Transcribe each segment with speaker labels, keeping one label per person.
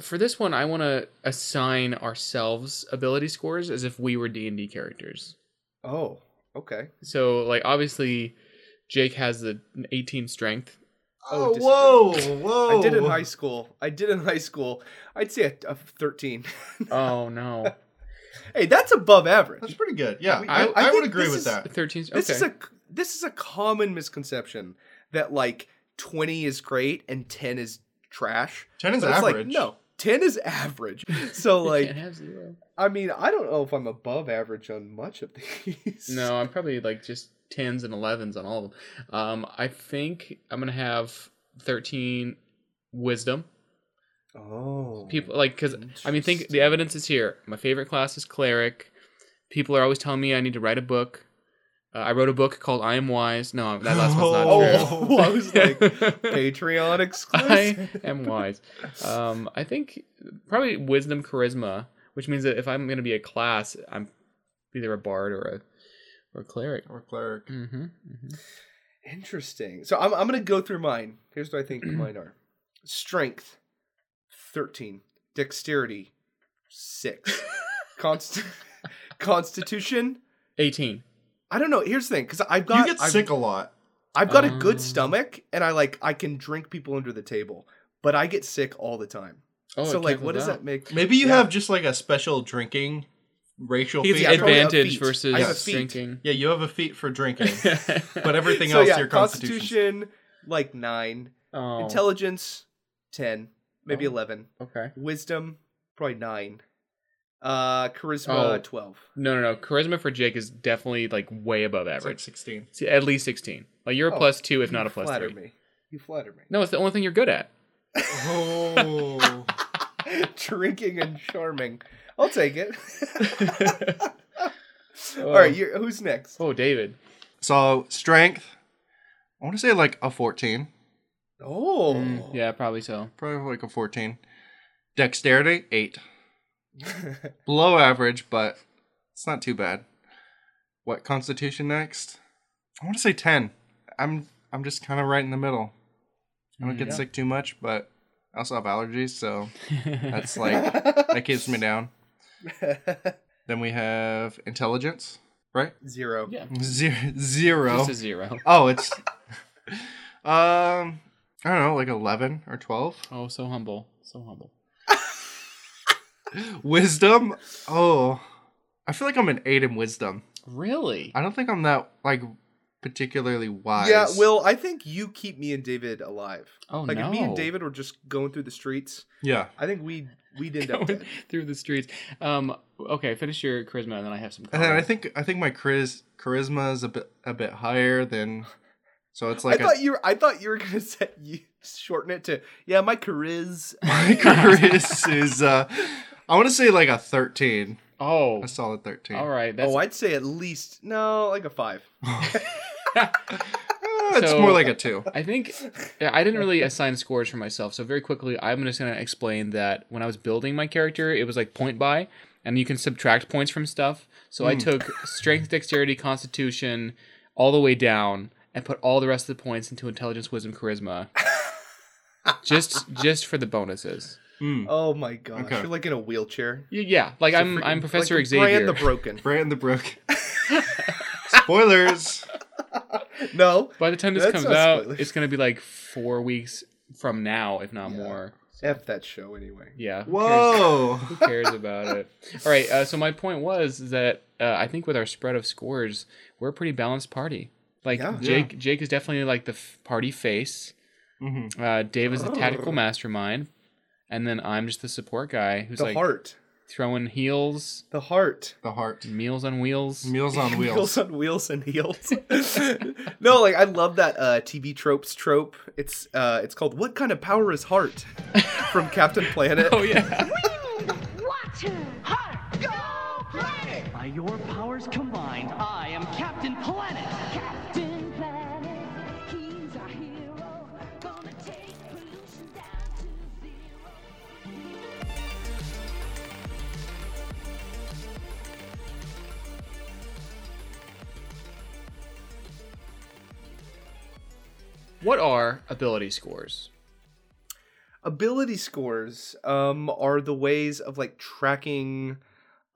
Speaker 1: For this one, I want to assign ourselves ability scores as if we were D and D characters.
Speaker 2: Oh, okay.
Speaker 1: So, like, obviously, Jake has the 18 strength.
Speaker 2: Oh,
Speaker 3: Oh, whoa, whoa.
Speaker 2: I did in high school. I did in high school. I'd say a, a 13.
Speaker 1: Oh no,
Speaker 2: hey, that's above average.
Speaker 3: That's pretty good. Yeah,
Speaker 2: I-
Speaker 3: I,
Speaker 2: I
Speaker 3: I, would agree with
Speaker 2: is-
Speaker 3: that.
Speaker 1: 13. Okay.
Speaker 2: This is a this is a common misconception that like 20 is great and 10 is trash.
Speaker 3: 10 is average.
Speaker 2: Like, no, 10 is average. So like
Speaker 1: can't have zero.
Speaker 2: I mean, I don't know if I'm above average on much of these.
Speaker 1: No, I'm probably like just 10s and 11s on all of them. Um, I think I'm gonna have 13 wisdom.
Speaker 2: Oh.
Speaker 1: People like because I mean, think the evidence is here. My favorite class is cleric. People are always telling me I need to write a book. Uh, I wrote a book called I Am Wise. No, that last one's not true.
Speaker 2: Oh, I was like Patreon exclusive.
Speaker 1: I am wise. Um, I think probably wisdom, charisma, which means that if I'm going to be a class, I'm either a bard or a or a cleric.
Speaker 3: Or cleric.
Speaker 1: Mm-hmm.
Speaker 2: Interesting. So I'm I'm gonna go through mine. Here's what I think mine are: strength, thirteen; dexterity, six; Const- constitution.
Speaker 1: 18.
Speaker 2: I don't know. Here's the thing, because I've got
Speaker 3: You
Speaker 2: got
Speaker 3: get
Speaker 2: I've,
Speaker 3: sick a lot.
Speaker 2: I've got a
Speaker 1: Um.
Speaker 2: good stomach, and I like I can drink people under the table, but I get sick all the time.
Speaker 1: Oh,
Speaker 2: so like, what does
Speaker 1: out.
Speaker 2: that make?
Speaker 3: Maybe you
Speaker 2: Yeah.
Speaker 3: have just like a special drinking racial
Speaker 1: He
Speaker 3: feat.
Speaker 2: Yeah,
Speaker 1: advantage
Speaker 2: feat.
Speaker 1: versus
Speaker 2: I have
Speaker 1: drinking.
Speaker 3: Yeah, you have a feat for drinking, but everything
Speaker 2: so
Speaker 3: else
Speaker 2: yeah,
Speaker 3: your constitution.
Speaker 2: constitution like nine,
Speaker 1: oh,
Speaker 2: intelligence ten, maybe
Speaker 1: Oh.
Speaker 2: eleven,
Speaker 1: okay.
Speaker 2: wisdom probably nine, uh, charisma
Speaker 1: Oh.
Speaker 2: twelve.
Speaker 1: No, no, no. Charisma for Jake is definitely like way above
Speaker 3: It's like
Speaker 1: average.
Speaker 3: sixteen.
Speaker 1: See, at least 16. Like you're a
Speaker 2: Oh,
Speaker 1: plus two, if not a plus
Speaker 2: flatter
Speaker 1: three.
Speaker 2: me. You flatter me.
Speaker 1: No, it's the only thing you're good at.
Speaker 3: Oh,
Speaker 2: Drinking and charming. I'll take it.
Speaker 1: Oh.
Speaker 2: All right, you're, who's next?
Speaker 1: Oh, David.
Speaker 3: so strength. I want to say like a fourteen,
Speaker 2: Oh,
Speaker 1: Mm, yeah, probably so.
Speaker 3: probably like a fourteen. Dexterity eight, below average, but it's not too bad. What constitution next? I want to say ten. I'm I'm just kind of right in the middle. I don't get
Speaker 2: Yeah.
Speaker 3: sick too much, but I also have allergies, so that's like that keeps me down. Then we have intelligence, right?
Speaker 2: zero.
Speaker 1: yeah,
Speaker 3: Zero. zero.
Speaker 1: just a zero.
Speaker 3: Oh, it's um I don't know, like eleven or twelve.
Speaker 1: Oh, so humble, so humble.
Speaker 3: Wisdom. Oh, I feel like I'm an eight in wisdom.
Speaker 1: Really?
Speaker 3: I don't think I'm that like particularly wise.
Speaker 2: Yeah, Will, I think you keep me and David alive.
Speaker 1: Oh
Speaker 2: like
Speaker 1: no!
Speaker 2: if me and David were just going through the streets,
Speaker 3: Yeah.
Speaker 2: I think we we'd end up
Speaker 1: through the streets. Um. Okay, finish your charisma, and then I have some.
Speaker 3: And then I think I think my chariz- charisma is a bit a bit higher than. So it's like
Speaker 2: I
Speaker 3: a,
Speaker 2: thought you were. I thought you were gonna say you shorten it to yeah. My chariz.
Speaker 3: my charis is uh, I want to say like a 13.
Speaker 1: Oh,
Speaker 3: a solid thirteen.
Speaker 1: All right. That's
Speaker 2: oh, I'd say at least no, like a five.
Speaker 3: Uh, it's
Speaker 1: So-
Speaker 3: more like a two.
Speaker 1: I think I didn't really assign scores for myself. So very quickly, I'm just gonna explain that when I was building my character, it was like point by, and you can subtract points from stuff. So I took strength, dexterity, constitution, all the way down, and put all the rest of the points into intelligence, wisdom, charisma. just just for the bonuses.
Speaker 3: Mm.
Speaker 2: Oh my gosh,
Speaker 3: Okay.
Speaker 2: you're like in a wheelchair.
Speaker 1: Y- Yeah, like
Speaker 2: It's a
Speaker 1: I'm
Speaker 2: freaking-
Speaker 1: I'm Professor
Speaker 2: like
Speaker 1: Xavier.
Speaker 2: Bran the Broken.
Speaker 3: Bran the Brook. Spoilers.
Speaker 2: No,
Speaker 1: By the time this
Speaker 2: That's
Speaker 1: comes
Speaker 2: not
Speaker 1: out,
Speaker 2: spoilers.
Speaker 1: it's gonna be like four weeks from now, if not
Speaker 2: Yeah.
Speaker 1: more.
Speaker 2: f that show anyway.
Speaker 1: Yeah. who cares?
Speaker 3: Whoa.
Speaker 1: Who cares about it? All right. Uh, so my point was is that uh, I think with our spread of scores, we're a pretty balanced party. Like
Speaker 2: Yeah.
Speaker 1: Jake, Jake is definitely like the f- party face.
Speaker 3: hmm
Speaker 1: Uh, Dave is the tactical
Speaker 2: Oh.
Speaker 1: mastermind, and then I'm just the support guy who's
Speaker 2: The
Speaker 1: like
Speaker 2: heart.
Speaker 1: throwing heels,
Speaker 2: The heart.
Speaker 3: The heart.
Speaker 1: meals on wheels.
Speaker 3: Meals on
Speaker 2: Wheels
Speaker 3: wheels.
Speaker 2: on wheels and heels. no, like I love that uh, TV tropes trope. It's uh, it's called "What Kind of Power Is Heart" from Captain Planet.
Speaker 1: Oh yeah.
Speaker 4: Water, heart, go planet! By your powers combined, I
Speaker 1: What are ability scores?
Speaker 2: ability scores um are the ways of like tracking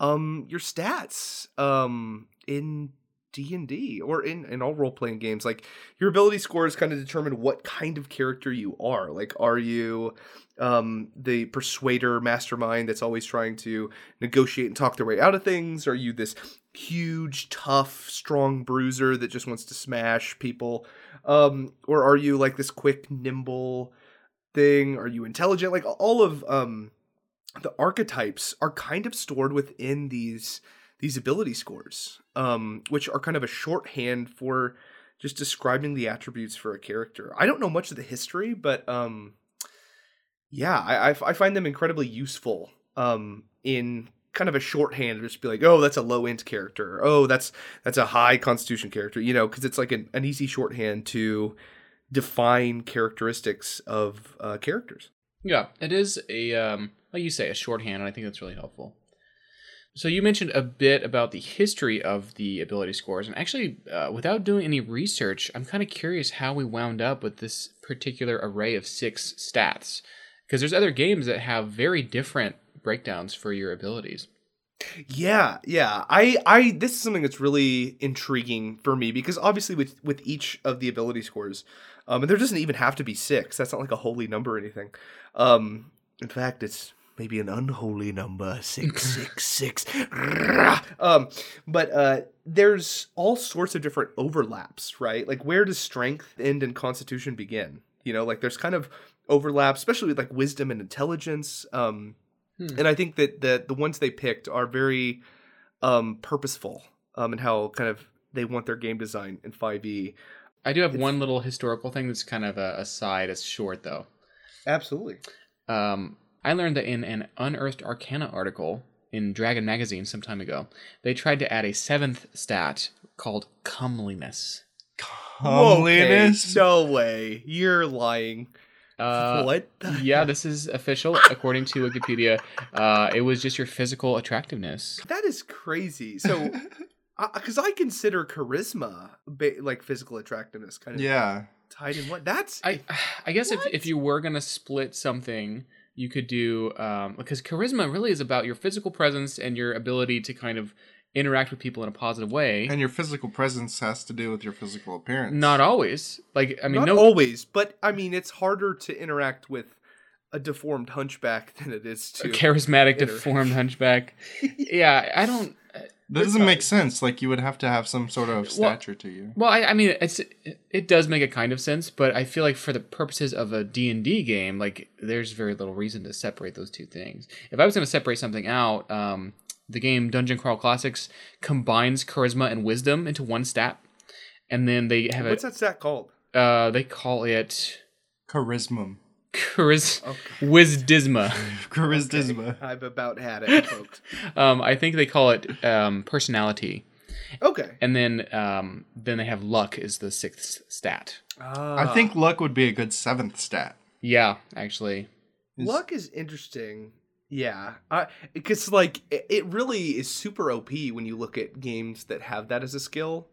Speaker 2: um your stats um in D&D or in in all role playing games. Like your ability scores kind of determine what kind of character you are. Like are you um the persuader mastermind that's always trying to negotiate and talk their way out of things? Are you this huge tough strong bruiser that just wants to smash people. Um or are you like this quick nimble thing? Are you intelligent? Like all of um the archetypes are kind of stored within these these ability scores um which are kind of a shorthand for just describing the attributes for a character. I don't know much of the history but um yeah i i, find them incredibly useful um in kind of a shorthand to just be like oh that's a low int character oh that's that's a high constitution character you know because it's like an, an easy shorthand to define characteristics of uh, characters
Speaker 1: Yeah, it is a um, like you say, a shorthand, and I think that's really helpful. So you mentioned a bit about the history of the ability scores, and actually, uh, without doing any research, I'm kind of curious how we wound up with this particular array of six stats, because there's other games that have very different breakdowns for your abilities.
Speaker 2: Yeah, yeah. I I this is something that's really intriguing for me because obviously with with each of the ability scores, um and there doesn't even have to be 6. That's not like a holy number or anything. Um in fact, it's maybe an unholy number 666. um but uh there's all sorts of different overlaps, right? Like where does strength end and constitution begin? You know, like there's kind of overlap, especially with like wisdom and intelligence. Um and I think that the the ones they picked are very um, purposeful um, in how kind of they want their game design in 5e.
Speaker 1: I do have one little historical thing that's kind of a, a side. It's short though.
Speaker 2: Absolutely.
Speaker 1: Um, I learned that in an Unearthed Arcana article in Dragon Magazine some time ago, they tried to add a seventh stat called comeliness.
Speaker 3: Comeliness.
Speaker 2: Okay, no way. You're lying.
Speaker 1: Uh,
Speaker 2: what? the-
Speaker 1: yeah, this is official according to Wikipedia. Uh, it was just your physical attractiveness.
Speaker 2: That is crazy. So, because I consider charisma ba- like physical attractiveness kind of
Speaker 3: Yeah.
Speaker 2: tied in what? That's
Speaker 1: I I guess if if you were gonna split something, you could do um, because charisma really is about your physical presence and your ability to kind of interact with people in a positive way.
Speaker 3: And your physical presence has to do with your physical appearance.
Speaker 1: Not always. Like I mean,
Speaker 2: not
Speaker 1: no.
Speaker 2: always, but I mean, it's harder to interact with a deformed hunchback than it is to
Speaker 1: a
Speaker 2: to.
Speaker 1: charismatic,
Speaker 2: Inter-
Speaker 1: deformed hunchback. yeah, I don't.
Speaker 3: That doesn't make sense. Like you would have to have some sort of stature to you.
Speaker 1: Well, I, I mean, it's it does make a kind of sense, but I feel like for the purposes of a D and D game, like there's very little reason to separate those two things. If I was going to separate something out, um, the game Dungeon Crawl Classics combines charisma and wisdom into one stat, and then they have
Speaker 2: What's
Speaker 1: a
Speaker 2: that stat called?
Speaker 1: uh, they call it
Speaker 3: Charisma.
Speaker 1: charis
Speaker 2: Okay.
Speaker 1: wisdisma.
Speaker 3: Charisma.
Speaker 2: I've about had it, folks.
Speaker 1: um, I think they call it um, personality,
Speaker 2: Okay.
Speaker 1: and then um, then they have luck is the sixth stat.
Speaker 3: I think luck would be a good seventh stat.
Speaker 1: Yeah, actually.
Speaker 2: luck is interesting. Yeah, because like it, really is super OP when you look at games that have that as a skill.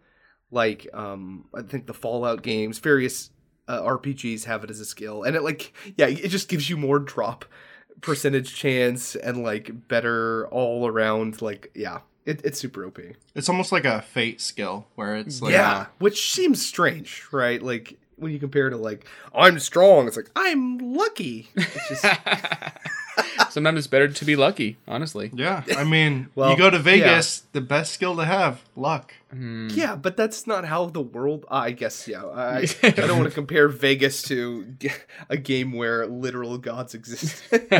Speaker 2: Like, um, I think the Fallout games, various uh, RPGs have it as a skill, and it like, yeah, it just gives you more drop percentage chance and like better all around. Like, yeah, it, it's super OP.
Speaker 3: It's almost like a fate skill where it's like
Speaker 2: yeah, which seems strange, right? Like when you compare to like I'm strong, it's like I'm lucky. It's just
Speaker 1: Sometimes it's better to be lucky, honestly.
Speaker 3: Yeah, I mean,
Speaker 2: Well,
Speaker 3: you go to Vegas, the best skill to have, luck.
Speaker 2: Yeah, but that's not how the world. I guess yeah. I, I don't want to compare Vegas to a game where literal gods exist.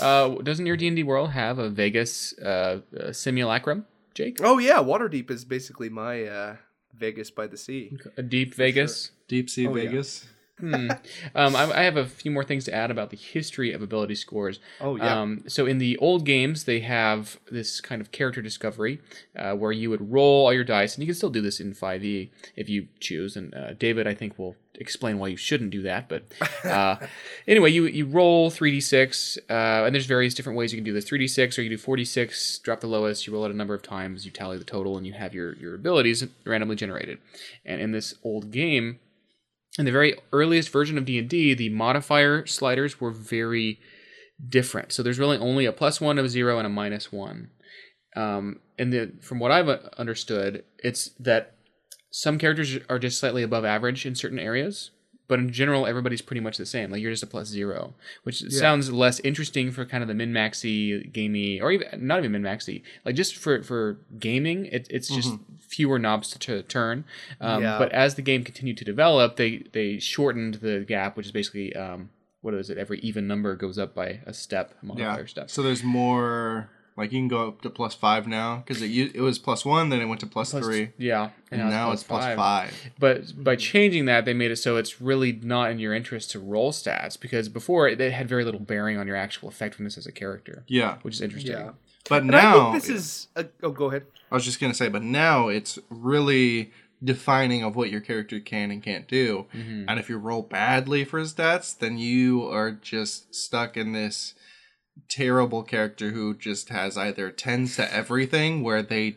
Speaker 1: uh, doesn't your D and D world have a Vegas uh, uh, simulacrum, Jake?
Speaker 2: oh yeah, Waterdeep is basically my uh, Vegas by the sea.
Speaker 1: A deep Vegas.
Speaker 3: Deep sea
Speaker 2: Oh, yeah.
Speaker 1: Hmm. Um, I, I have a few more things to add about the history of ability scores.
Speaker 2: Oh, yeah.
Speaker 1: Um, so in the old games, they have this kind of character discovery uh, where you would roll all your dice, and you can still do this in 5e if you choose. And uh, David, I think, will explain why you shouldn't do that. But uh, anyway, you you roll 3d6, uh, and there's various different ways you can do this. 3d6, or you do 4d6, drop the lowest, you roll it a number of times, you tally the total, and you have your your abilities randomly generated. And in this old game in the very earliest version of D&D, the modifier sliders were very different. So there's really only a plus 1, a 0 and a minus 1. Um, and the, from what I've understood, it's that some characters are just slightly above average in certain areas, but in general, everybody's pretty much the same. Like you're just a plus zero, which sounds less interesting for kind of the min maxy gamey, or even not even min maxy. Like just for for gaming, it, it's just fewer knobs to, to turn. Um,
Speaker 2: Yeah.
Speaker 1: But as the game continued to develop, they they shortened the gap, which is basically um, what is it? Every even number goes up by a step, a modifier
Speaker 3: Yeah.
Speaker 1: step.
Speaker 3: So there's more. Like you can go up to plus five now because it it was plus one, then it went to plus,
Speaker 1: Plus-
Speaker 3: three,
Speaker 1: yeah,
Speaker 3: and now it's plus five.
Speaker 1: But by changing that, they made it so it's really not in your interest to roll stats because before it had very little bearing on your actual effectiveness as a character,
Speaker 3: Yeah,
Speaker 1: which is interesting.
Speaker 2: Yeah.
Speaker 3: but
Speaker 2: And
Speaker 3: now
Speaker 2: I think this is. A, oh, go ahead.
Speaker 3: I was just gonna say, but now it's really defining of what your character can and can't do.
Speaker 1: Mm-hmm.
Speaker 3: And if you roll badly for his stats, then you are just stuck in this terrible character who just has either tends to everything where they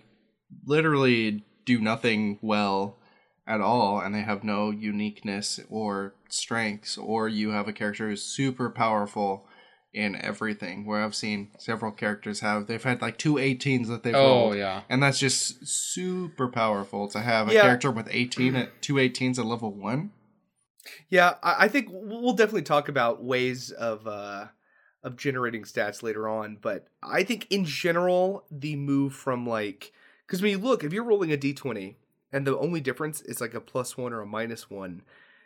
Speaker 3: literally do nothing well at all and they have no uniqueness or strengths or you have a character who's super powerful in everything where i've seen several characters have they've had like two 18s that they've
Speaker 1: Oh
Speaker 3: rolled
Speaker 1: yeah.
Speaker 3: and that's just super powerful to have a
Speaker 2: Yeah.
Speaker 3: character with 18 at two 18s at level one
Speaker 2: Yeah, I, I think we'll definitely talk about ways of uh, of generating stats later on. But I think in general, the move from like because when you look, if you're rolling a d20 and the only difference is like a plus one or a minus one,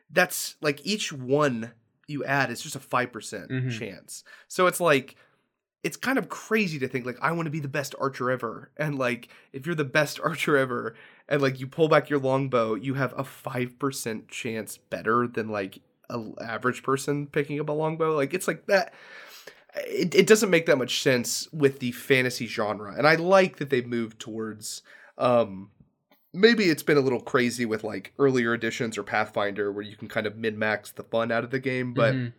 Speaker 2: that's like each one you add is just a five percent
Speaker 1: Mhm.
Speaker 2: chance. So it's like it's kind of crazy to think like I want to be the best archer ever, and like if you're the best archer ever, and like you pull back your longbow, you have a five percent chance better than like an average person picking up a longbow. Like it's like that. It, it doesn't make that much sense with the fantasy genre, and I like that they've moved towards. um Maybe it's been a little crazy with like earlier editions or Pathfinder, where you can kind of min max the fun out of the game, but.
Speaker 1: Mhm.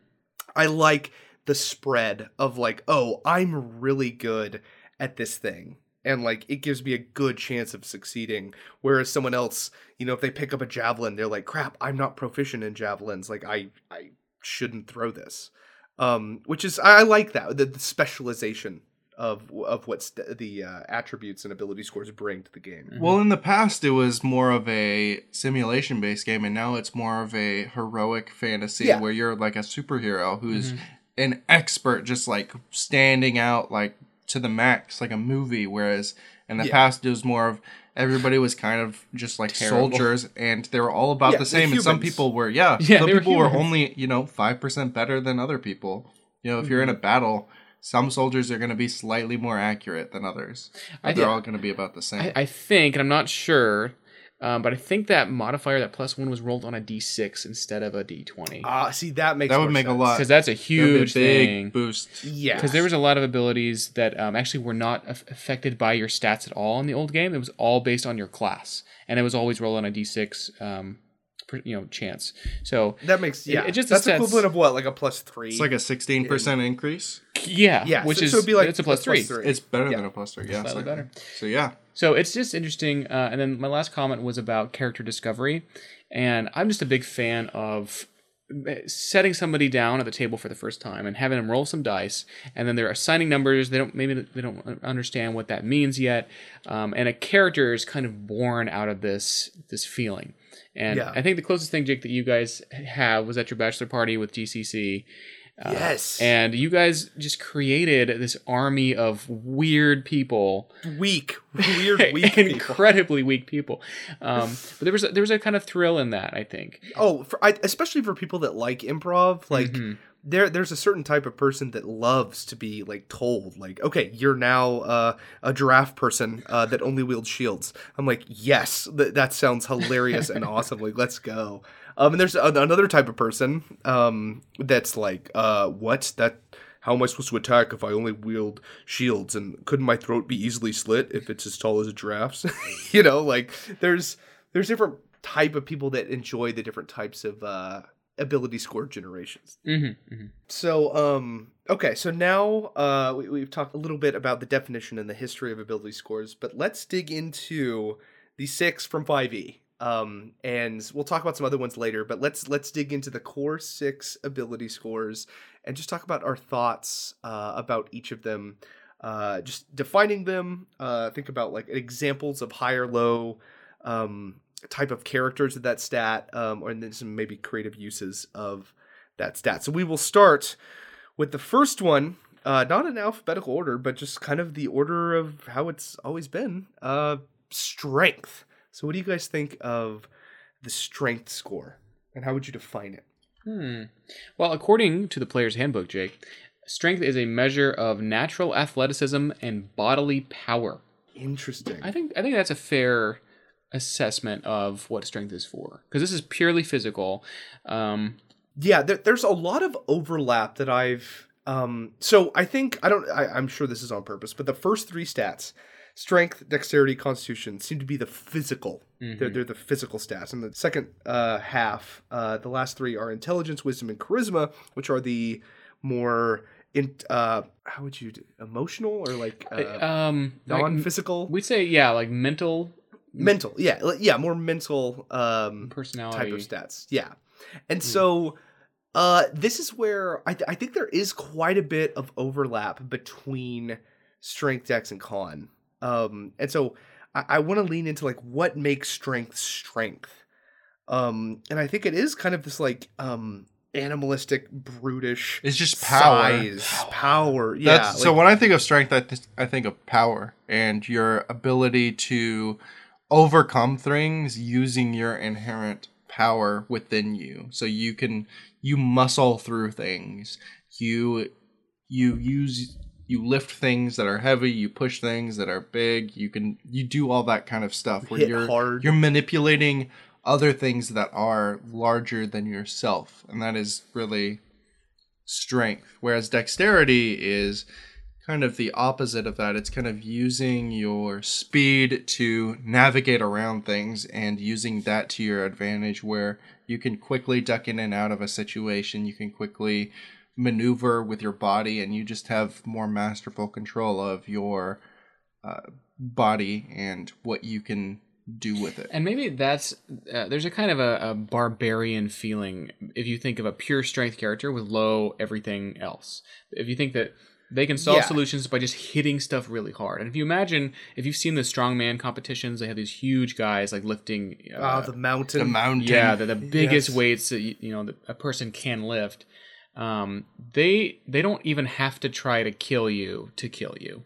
Speaker 2: I like the spread of like, oh, I'm really good at this thing. And like it gives me a good chance of succeeding. Whereas someone else, you know, if they pick up a javelin, they're like, crap, I'm not proficient in javelins. Like I I shouldn't throw this. Um, which is I I like that the, the specialization of of what st- the uh, attributes and ability scores bring to the game.
Speaker 3: Well, in the past, it was more of a simulation based game, and now it's more of a heroic fantasy
Speaker 2: Yeah.
Speaker 3: where you're like a superhero who's
Speaker 1: Mm-hmm.
Speaker 3: an expert, just like standing out like to the max, like a movie. Whereas in the
Speaker 2: Yeah.
Speaker 3: past, it was more of everybody was kind of just like
Speaker 1: Terrible.
Speaker 3: soldiers, and they were all about
Speaker 2: Yeah,
Speaker 3: the same. And some people were, yeah,
Speaker 1: Yeah,
Speaker 3: some
Speaker 1: they were
Speaker 3: people were only you know five percent better than other people. You know, if you're in a
Speaker 2: Mm-hmm.
Speaker 3: battle. Some soldiers are going to be slightly more accurate than others.
Speaker 1: I
Speaker 3: they're all going to be about the same.
Speaker 1: I, I think, and I'm not sure, um, but I think that modifier, that plus one, was rolled on a d6 instead of a d20.
Speaker 2: Ah, see that makes
Speaker 3: That would
Speaker 2: more
Speaker 3: make a lot.
Speaker 1: Because that's a
Speaker 3: That'd be a
Speaker 1: huge
Speaker 3: big
Speaker 1: thing.
Speaker 3: boost.
Speaker 2: Yeah,
Speaker 1: Because there was a lot of abilities that um, actually were not aff- affected by your stats at all in the old game. It was all based on your class, and it was always rolled on a d6, um, per- you know, chance. So
Speaker 2: that makes yeah.
Speaker 1: it just
Speaker 2: that's
Speaker 1: sets-
Speaker 2: equivalent of what like a plus three.
Speaker 3: It's like a sixteen percent increase.
Speaker 1: yeah,
Speaker 2: yeah,
Speaker 1: which
Speaker 2: so,
Speaker 1: is
Speaker 2: so it'd be like
Speaker 1: it's a plus three.
Speaker 3: It's better
Speaker 2: Yeah.
Speaker 3: than a plus three. Yeah,
Speaker 1: Slightly
Speaker 3: so-
Speaker 1: better.
Speaker 3: So yeah,
Speaker 1: So it's just interesting. Uh, and then my last comment was about character discovery. And I'm just a big fan of eh, setting somebody down at the table for the first time and having them roll some dice and then they're assigning numbers they don't maybe they don't understand what that means yet um, and a character is kind of born out of this this feeling and
Speaker 2: Yeah.
Speaker 1: i think the closest thing jake that you guys have was at your bachelor party with gcc uh,
Speaker 2: Yes.
Speaker 1: and you guys just created this army of weird people
Speaker 2: weak, weird, weak people.
Speaker 1: incredibly weak people. Um, but there was a, there was a kind of thrill in that, I think.
Speaker 2: Oh, for, I, especially for people that like improv, like
Speaker 1: Mhm.
Speaker 2: There there's a certain type of person that loves to be like told, like, okay, you're now uh, a giraffe person uh, that only wields shields. I'm like, yes, th- that sounds hilarious and awesome. Like, let's go. Um, and there's a- another type of person um, that's like, uh, what that. How am I supposed to attack if I only wield shields? And couldn't my throat be easily slit if it's as tall as a giraffe's? you know, like there's there's different type of people that enjoy the different types of uh, ability score generations.
Speaker 1: Mm-hmm, mm-hmm.
Speaker 2: So, um, okay, so now uh, we, we've talked a little bit about the definition and the history of ability scores, but let's dig into the six from 5e. Um, and we'll talk about some other ones later, but let's let's dig into the core six ability scores and just talk about our thoughts uh, about each of them. Uh, just defining them. Uh, think about like examples of high or low um, type of characters of that stat, um, or and then some maybe creative uses of that stat. So we will start with the first one, uh, not in alphabetical order, but just kind of the order of how it's always been. Uh, strength. So, what do you guys think of the strength score, and how would you define it?
Speaker 1: Hmm. Well, according to the player's handbook, Jake, strength is a measure of natural athleticism and bodily power.
Speaker 2: Interesting.
Speaker 1: I think I think that's a fair assessment of what strength is for because this is purely physical. Um,
Speaker 2: yeah, there, there's a lot of overlap that I've. Um, so I think I don't. I, I'm sure this is on purpose, but the first three stats strength, dexterity, constitution seem to be the physical. They're, they're the physical stats. And the second uh, half, uh, the last three are intelligence, wisdom, and charisma, which are the more in uh, how would you do, emotional or like uh,
Speaker 1: um,
Speaker 2: non-physical,
Speaker 1: we'd say yeah, like mental
Speaker 2: mental. Yeah, yeah, more mental um,
Speaker 1: personality.
Speaker 2: type of stats. Yeah, and so. Uh, this is where I, th- I think there is quite a bit of overlap between strength, dex, and con. Um, and so I, I want to lean into like what makes strength strength. Um, and I think it is kind of this like um animalistic, brutish.
Speaker 3: It's just power.
Speaker 2: size, power. Yeah.
Speaker 3: That's, so when I think of strength, I, th- I think of power and your ability to overcome things using your inherent power within you. So you can you muscle through things. You you use you lift things that are heavy. You push things that are big. You can you do all that kind of stuff where
Speaker 2: Hit
Speaker 3: you're
Speaker 2: hard.
Speaker 3: you're manipulating other things that are larger than yourself, and that is really strength. Whereas dexterity is kind of the opposite of that. It's kind of using your speed to navigate around things and using that to your advantage where you can quickly duck in and out of a situation. You can quickly maneuver with your body and you just have more masterful control of your uh, body and what you can do with it.
Speaker 1: And maybe that's uh, there's a kind of a, a barbarian feeling if you think of a pure strength character with low everything else. If you think that they can solve
Speaker 2: Yeah.
Speaker 1: solutions by just hitting stuff really hard. And if you imagine, if you've seen the strongman competitions, they have these huge guys like lifting. Uh,
Speaker 2: Ah, the mountain.
Speaker 3: the mountain.
Speaker 1: yeah, the, the biggest
Speaker 2: Yes.
Speaker 1: weights that you, you know that a person can lift. Um, they they don't even have to try to kill you to kill you,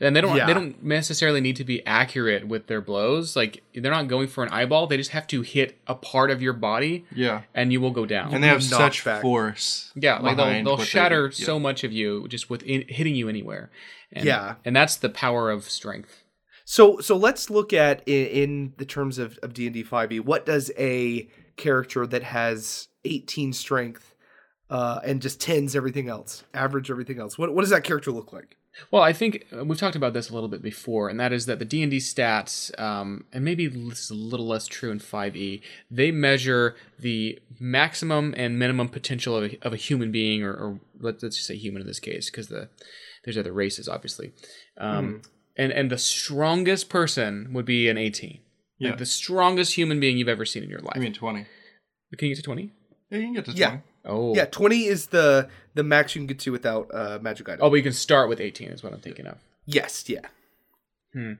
Speaker 1: and they don't
Speaker 2: Yeah.
Speaker 1: they don't necessarily need to be accurate with their blows. Like they're not going for an eyeball; they just have to hit a part of your body,
Speaker 3: Yeah.
Speaker 1: and you will go down.
Speaker 3: And they have
Speaker 2: knocked
Speaker 3: such
Speaker 2: back.
Speaker 3: force.
Speaker 1: yeah, like they'll, they'll
Speaker 3: what they
Speaker 1: shatter.
Speaker 3: Yeah.
Speaker 1: so much of you just with in, hitting you anywhere. And,
Speaker 2: Yeah.
Speaker 1: and that's the power of strength.
Speaker 2: So so let's look at in, in the terms of of D and D five e. What does a character that has eighteen strength uh, and just tens everything else, average everything else? What what does that character look like?
Speaker 1: Well, I think uh, we've talked about this a little bit before, and that is that the D and D stats, um, and maybe this is a little less true in Five E, they measure the maximum and minimum potential of a, of a human being, or, or let's, let's just say human in this case, because the there's other races, obviously, um, and and the strongest person would be an eighteen,
Speaker 3: Yeah.
Speaker 1: like the strongest human being you've ever seen in your life.
Speaker 3: I mean, 20.
Speaker 1: can you get to twenty?
Speaker 3: Yeah, you can get to 20.
Speaker 2: Yeah.
Speaker 1: Oh,
Speaker 2: Yeah, twenty is the the max you can get to without uh, magic item.
Speaker 1: Oh, but you can start with eighteen, is what I'm thinking of.
Speaker 2: yes, yeah.
Speaker 1: And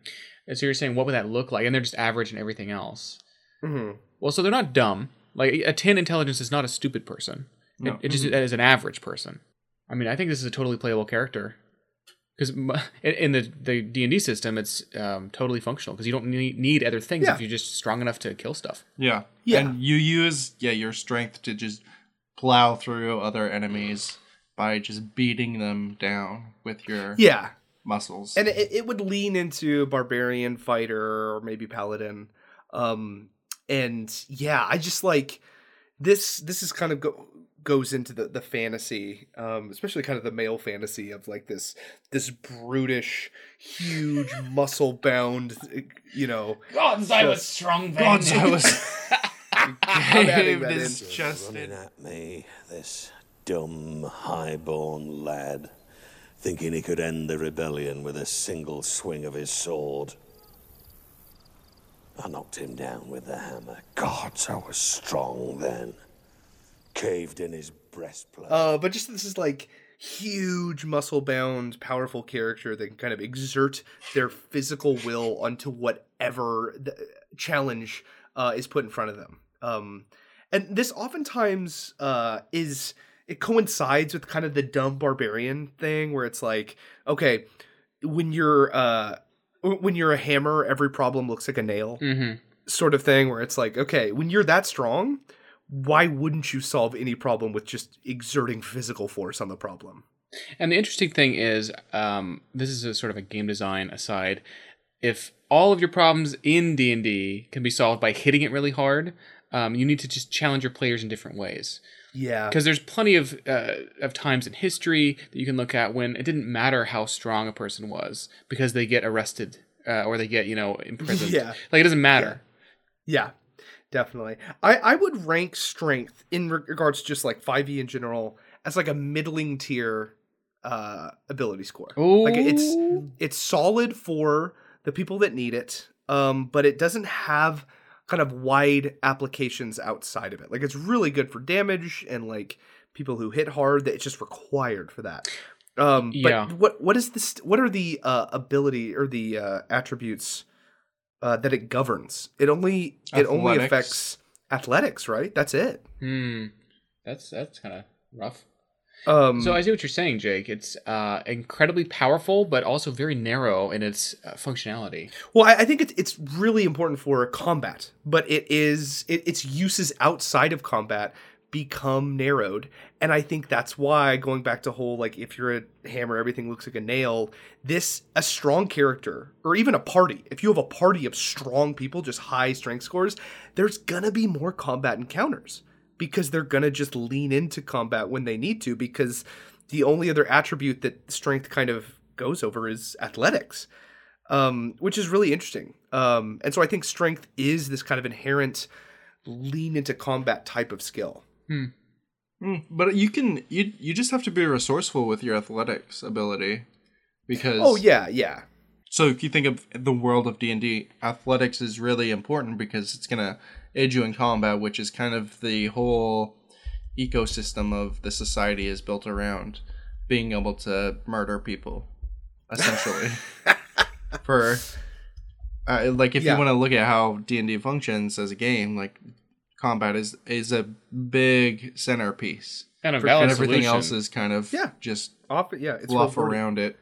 Speaker 1: so you're saying, what would that look like? And they're just average and everything else.
Speaker 2: hmm
Speaker 1: Well, so they're not dumb. Like a 10 intelligence is not a stupid person.
Speaker 3: No.
Speaker 1: It, it just is an average person. I mean, I think this is a totally playable character. Because in the the D and D system, it's um, totally functional because you don't need, need other things
Speaker 2: Yeah.
Speaker 1: if you're just strong enough to kill stuff.
Speaker 3: Yeah.
Speaker 2: Yeah.
Speaker 3: And you use yeah your strength to just plow through other enemies by just beating them down with your
Speaker 2: Yeah,
Speaker 3: muscles.
Speaker 2: and it, it would lean into barbarian fighter or maybe paladin. Um and yeah i just like this this is kind of go, goes into the the fantasy um especially kind of the male fantasy of like this this brutish huge muscle bound you know
Speaker 1: Gods,
Speaker 2: I was
Speaker 1: strong
Speaker 3: Gods, I was
Speaker 2: I'm adding that
Speaker 3: this
Speaker 2: in.
Speaker 3: just
Speaker 5: running at me, this dumb, high-born lad, thinking he could end the rebellion with a single swing of his sword. I knocked him down with the hammer. Gods, I was strong then. Caved in his breastplate.
Speaker 2: Uh, but just this is like huge muscle bound powerful character that can kind of exert their physical will onto whatever the challenge uh, is put in front of them um, and this oftentimes uh, is it coincides with kind of the dumb barbarian thing where it's like okay when you're uh when you're a hammer every problem looks like a nail
Speaker 1: Mm-hmm.
Speaker 2: sort of thing where it's like okay when you're that strong why wouldn't you solve any problem with just exerting physical force on the problem
Speaker 1: And the interesting thing is, um, this is a sort of a game design aside. If all of your problems in D and D can be solved by hitting it really hard, um, you need to just challenge your players in different ways.
Speaker 2: yeah
Speaker 1: Because there's plenty of uh, of times in history that you can look at when it didn't matter how strong a person was because they get arrested uh, or they get you know imprisoned.
Speaker 2: Yeah.
Speaker 1: like it doesn't matter.
Speaker 2: Yeah, definitely. I I would rank strength in regards to just like 5e in general as like a middling tier uh ability score. Like it's it's solid for the people that need it, um but it doesn't have kind of wide applications outside of it. Like it's really good for damage and like people who hit hard that it's just required for that. Um but
Speaker 1: Yeah.
Speaker 2: what what is this what are the uh ability or the uh attributes uh that it governs? It only it only affects athletics, right? That's it.
Speaker 1: Hmm. That's that's kind of rough.
Speaker 2: Um
Speaker 1: So I see what you're saying, Jake. It's uh, incredibly powerful, but also very narrow in its uh, functionality.
Speaker 2: Well, I, I think it's it's really important for combat, but it is it, its uses outside of combat become narrowed, and I think that's why going back to whole like if you're a hammer, everything looks like a nail. This a strong character or even a party. If you have a party of strong people, just high strength scores, there's gonna be more combat encounters because they're gonna just lean into combat when they need to because the only other attribute that strength kind of goes over is athletics um, which is really interesting. Um, and so I think strength is this kind of inherent lean into combat type of skill.
Speaker 3: Mm, but you can you you just have to be resourceful with your athletics ability because
Speaker 2: Oh yeah, yeah,
Speaker 3: So if you think of the world of D and D, athletics is really important because it's gonna aid you in combat, which is kind of the whole ecosystem of the society is built around being able to murder people, essentially. For uh, like, if
Speaker 2: Yeah.
Speaker 3: you want to look at how D and D functions as a game, like combat is is a big centerpiece,
Speaker 1: And a
Speaker 3: and everything
Speaker 1: solution.
Speaker 3: else is kind of
Speaker 2: Yeah.
Speaker 3: just
Speaker 2: off, yeah, it's
Speaker 3: fluff
Speaker 2: rewarded.
Speaker 3: around it.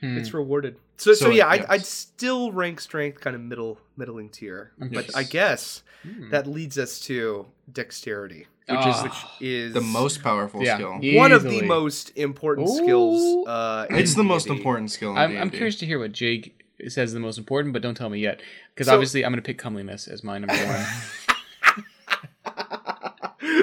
Speaker 1: Hmm.
Speaker 2: It's rewarded. So so,
Speaker 3: So,
Speaker 2: yeah, I'd. I'd still rank strength kind of middle middling tier, but I guess
Speaker 1: Hmm.
Speaker 2: that leads us to dexterity,
Speaker 3: Which is
Speaker 1: Ah.
Speaker 2: which is
Speaker 3: the most powerful
Speaker 1: Yeah.
Speaker 3: skill.
Speaker 2: one of the most important
Speaker 1: Ooh.
Speaker 2: skills. Uh,
Speaker 3: It's
Speaker 2: in
Speaker 3: the most
Speaker 2: D&D.
Speaker 3: important skill. In
Speaker 1: I'm, I'm curious to hear what Jake says is the most important, but don't tell me yet, because
Speaker 2: So-
Speaker 1: obviously I'm going to pick comeliness as my number one.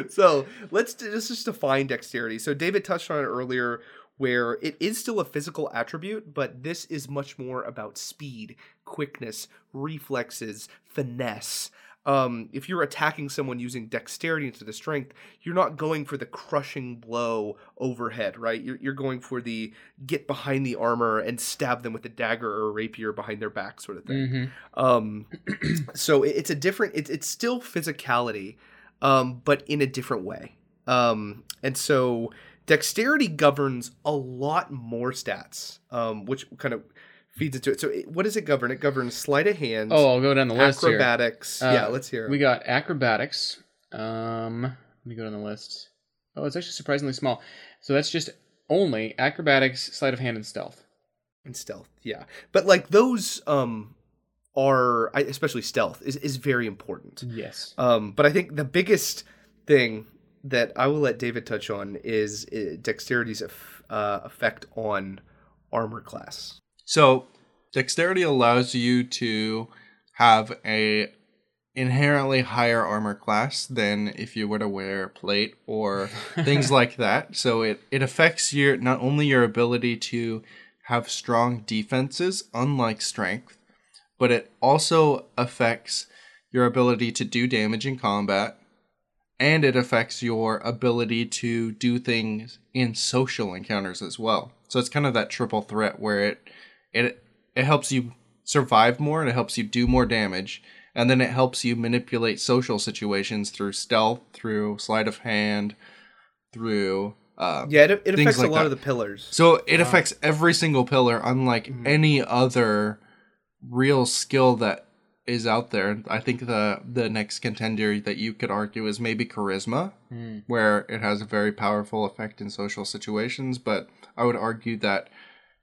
Speaker 2: so let's d- let's just define dexterity. So David touched on it earlier, where it is still a physical attribute, but this is much more about speed, quickness, reflexes, finesse. Um, if you're attacking someone using dexterity into the strength, you're not going for the crushing blow overhead, right? You're, you're going for the get behind the armor and stab them with a dagger or a rapier behind their back sort of thing.
Speaker 1: hmm
Speaker 2: Um, so it- it's a different. It's it's still physicality, um, but in a different way. Um, and so dexterity governs a lot more stats, um, which kind of feeds into it. So it, what does it govern? It governs sleight of hand,
Speaker 1: Oh, I'll go down the list here.
Speaker 2: acrobatics.
Speaker 1: Uh,
Speaker 2: yeah, let's hear. it.
Speaker 1: We got acrobatics. Um, let me go down the list. Oh, it's actually surprisingly small. So that's just only acrobatics, sleight of hand, and stealth.
Speaker 2: and stealth. Yeah, but like those um are especially stealth is is very important.
Speaker 1: Yes.
Speaker 2: Um, but I think the biggest thing that I will let David touch on is uh, dexterity's uh, effect on armor class.
Speaker 3: So, dexterity allows you to have a inherently higher armor class than if you were to wear plate or things like that. So it it affects your not only your ability to have strong defenses unlike strength, but it also affects your ability to do damage in combat and it affects your ability to do things in social encounters as well. So it's kind of that triple threat where it it it helps you survive more and it helps you do more damage and then it helps you manipulate social situations through stealth, through sleight of hand, through uh,
Speaker 2: Yeah, it, it affects
Speaker 3: like
Speaker 2: a lot
Speaker 3: that.
Speaker 2: of the pillars.
Speaker 3: So it affects every single pillar, unlike
Speaker 2: Mm-hmm.
Speaker 3: any other real skill that is out there. I think the the next contender that you could argue is maybe charisma,
Speaker 2: Hmm.
Speaker 3: where it has a very powerful effect in social situations. But I would argue that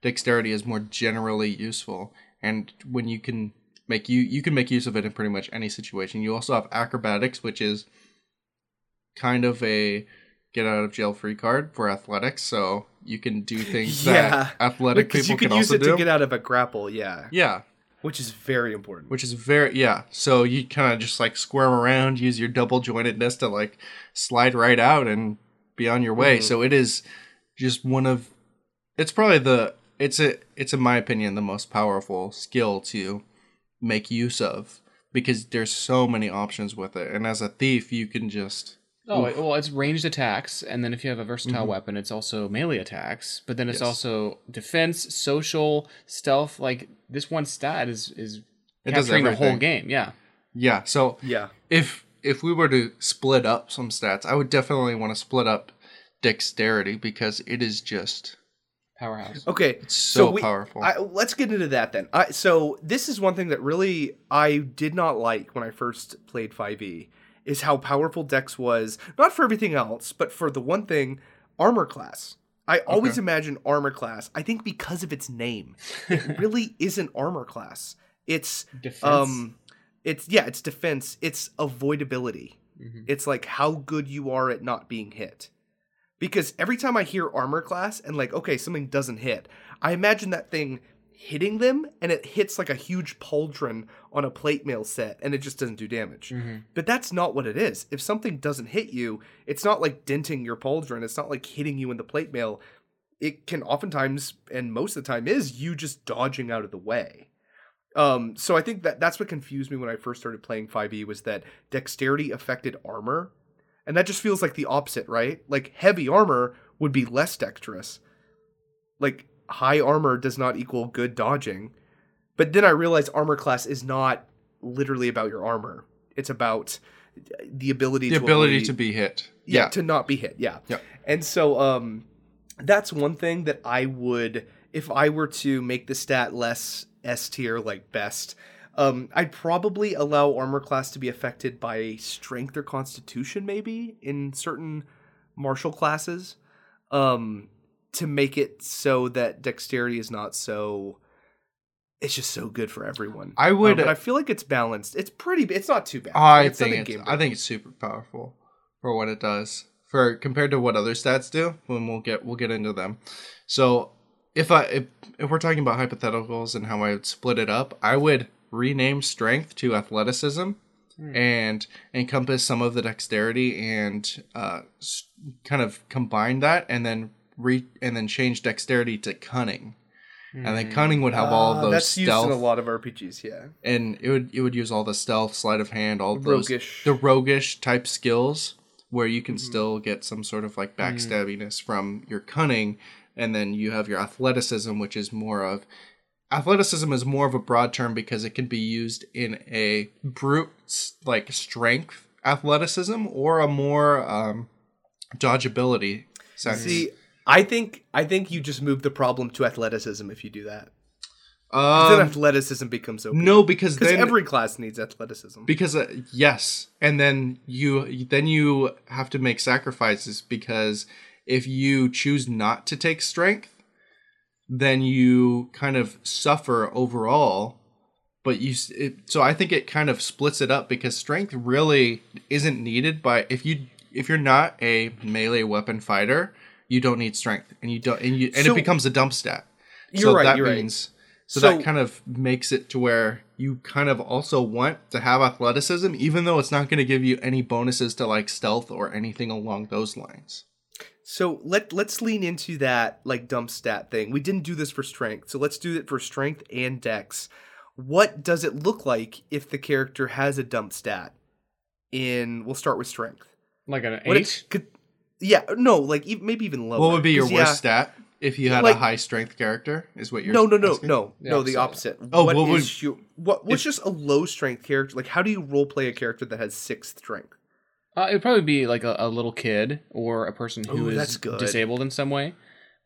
Speaker 3: dexterity is more generally useful, and when you can make you you can make use of it in pretty much any situation. You also have acrobatics, which is kind of a get out of jail free card for athletics. So you can do things
Speaker 2: Yeah.
Speaker 3: that athletic
Speaker 2: Because
Speaker 3: people
Speaker 2: you could
Speaker 3: can
Speaker 2: use it
Speaker 3: do.
Speaker 2: to get out of a grapple, yeah,
Speaker 3: yeah,
Speaker 2: which is very important.
Speaker 3: which is very yeah. So you kind of just like squirm around, use your double jointedness to like slide right out and be on your way. Mm-hmm. So it is just one of it's probably the it's a it's in my opinion the most powerful skill to make use of because there's so many options with it. And as a thief, you can just
Speaker 1: Oh well, it's ranged attacks, and then if you have a versatile mm-hmm. weapon, it's also melee attacks. But then it's
Speaker 3: Yes.
Speaker 1: also defense, social, stealth. Like this one stat is is
Speaker 3: It does
Speaker 1: capturing the whole game. Yeah.
Speaker 3: yeah. So
Speaker 2: Yeah,
Speaker 3: if if we were to split up some stats, I would definitely want to split up dexterity because it is just
Speaker 1: Powerhouse.
Speaker 2: Okay,
Speaker 3: so
Speaker 2: we-
Speaker 3: powerful.
Speaker 2: I, let's get into that then. I, so this is one thing that really I did not like when I first played 5e is how powerful Dex was. Not for everything else, but for the one thing, armor class. I always
Speaker 3: Okay.
Speaker 2: imagine armor class. I think because of its name, it really isn't armor class. It's
Speaker 1: Defense.
Speaker 2: um, it's yeah, it's defense. It's avoidability.
Speaker 1: Mhm.
Speaker 2: It's like how good you are at not being hit. Because every time I hear armor class and like, okay, something doesn't hit, I imagine that thing hitting them and it hits like a huge pauldron on a plate mail set and it just doesn't do damage.
Speaker 1: Mhm.
Speaker 2: But that's not what it is. If something doesn't hit you, it's not like denting your pauldron, it's not like hitting you in the plate mail. It can oftentimes, and most of the time, is you just dodging out of the way. Um, so I think that that's what confused me when I first started playing 5e was that dexterity affected armor. And that just feels like the opposite, right? Like heavy armor would be less dexterous. Like high armor does not equal good dodging. But then I realized armor class is not literally about your armor. It's about the ability
Speaker 3: the
Speaker 2: to
Speaker 3: ability
Speaker 2: avoid-
Speaker 3: to be hit.
Speaker 2: yeah,
Speaker 3: Yeah.
Speaker 2: to not be hit yeah
Speaker 3: Yep.
Speaker 2: and so um that's one thing that i would if i were to make the stat less s tier like best um i'd probably allow armor class to be affected by strength or constitution maybe in certain martial classes um to make it so that dexterity is not so it's just so good for everyone
Speaker 3: I
Speaker 2: Um,
Speaker 3: would-
Speaker 2: but i feel like it's balanced it's pretty it's not too bad
Speaker 3: I
Speaker 2: It's
Speaker 3: think it's,
Speaker 2: game
Speaker 3: I think it's super powerful for what it does. For compared to what other stats do, when we'll get we'll get into them. So if I if, if we're talking about hypotheticals and how I would split it up, I would rename strength to athleticism and encompass some of the dexterity and uh, kind of combine that and then re and then change dexterity to cunning. And then cunning would have all of
Speaker 2: Ah,
Speaker 3: those
Speaker 2: that's
Speaker 3: stealth
Speaker 2: used in a lot of rpgs yeah
Speaker 3: and it would it would use all the stealth, sleight of hand, all those
Speaker 2: Roguish.
Speaker 3: the roguish type skills where you can
Speaker 2: Mm-hmm.
Speaker 3: still get some sort of like backstabbiness from your cunning, and then you have your athleticism, which is more of athleticism is more of a broad term because it can be used in a brute like strength athleticism or a more um, dodgeability sense.
Speaker 2: See, I think I think you just move the problem to athleticism if you do that. 'Cause then
Speaker 3: um,
Speaker 2: athleticism becomes OP.
Speaker 3: no, because
Speaker 2: because
Speaker 3: then
Speaker 2: every class needs athleticism.
Speaker 3: because uh, yes and then you then you have to make sacrifices because if you choose not to take strength then you kind of suffer overall but you it, so i think it kind of splits it up because strength really isn't needed by if you if you're not a melee weapon fighter you don't need strength and you don't and you and
Speaker 2: So-
Speaker 3: it becomes a dump stat
Speaker 2: You're
Speaker 3: so
Speaker 2: right,
Speaker 3: that
Speaker 2: you're right.
Speaker 3: so,
Speaker 2: So-
Speaker 3: that kind of makes it to where you kind of also want to have athleticism, even though it's not going to give you any bonuses to like stealth or anything along those lines.
Speaker 2: So let let's lean into that like dump stat thing. We didn't do this for strength, so let's do it for strength and dex. What does it look like if the character has a dump stat? In we'll start with strength.
Speaker 1: Like an
Speaker 2: What
Speaker 1: eight.
Speaker 2: it could, yeah, no, like e- maybe even lower.
Speaker 3: What would be your worst
Speaker 2: yeah,
Speaker 3: stat? if you had
Speaker 2: Like-
Speaker 3: a high strength character, is what you're
Speaker 2: No, no, no,
Speaker 3: asking?
Speaker 2: no,
Speaker 1: The
Speaker 2: no. The
Speaker 1: opposite.
Speaker 2: opposite.
Speaker 3: Oh,
Speaker 2: what
Speaker 3: what would-
Speaker 2: is your what? What's just a low strength character? Like, how do you role play a character that has sixth strength?
Speaker 1: Uh, it would probably be like a, a little kid or a person who
Speaker 2: Ooh,
Speaker 1: is
Speaker 2: that's good.
Speaker 1: disabled in some way.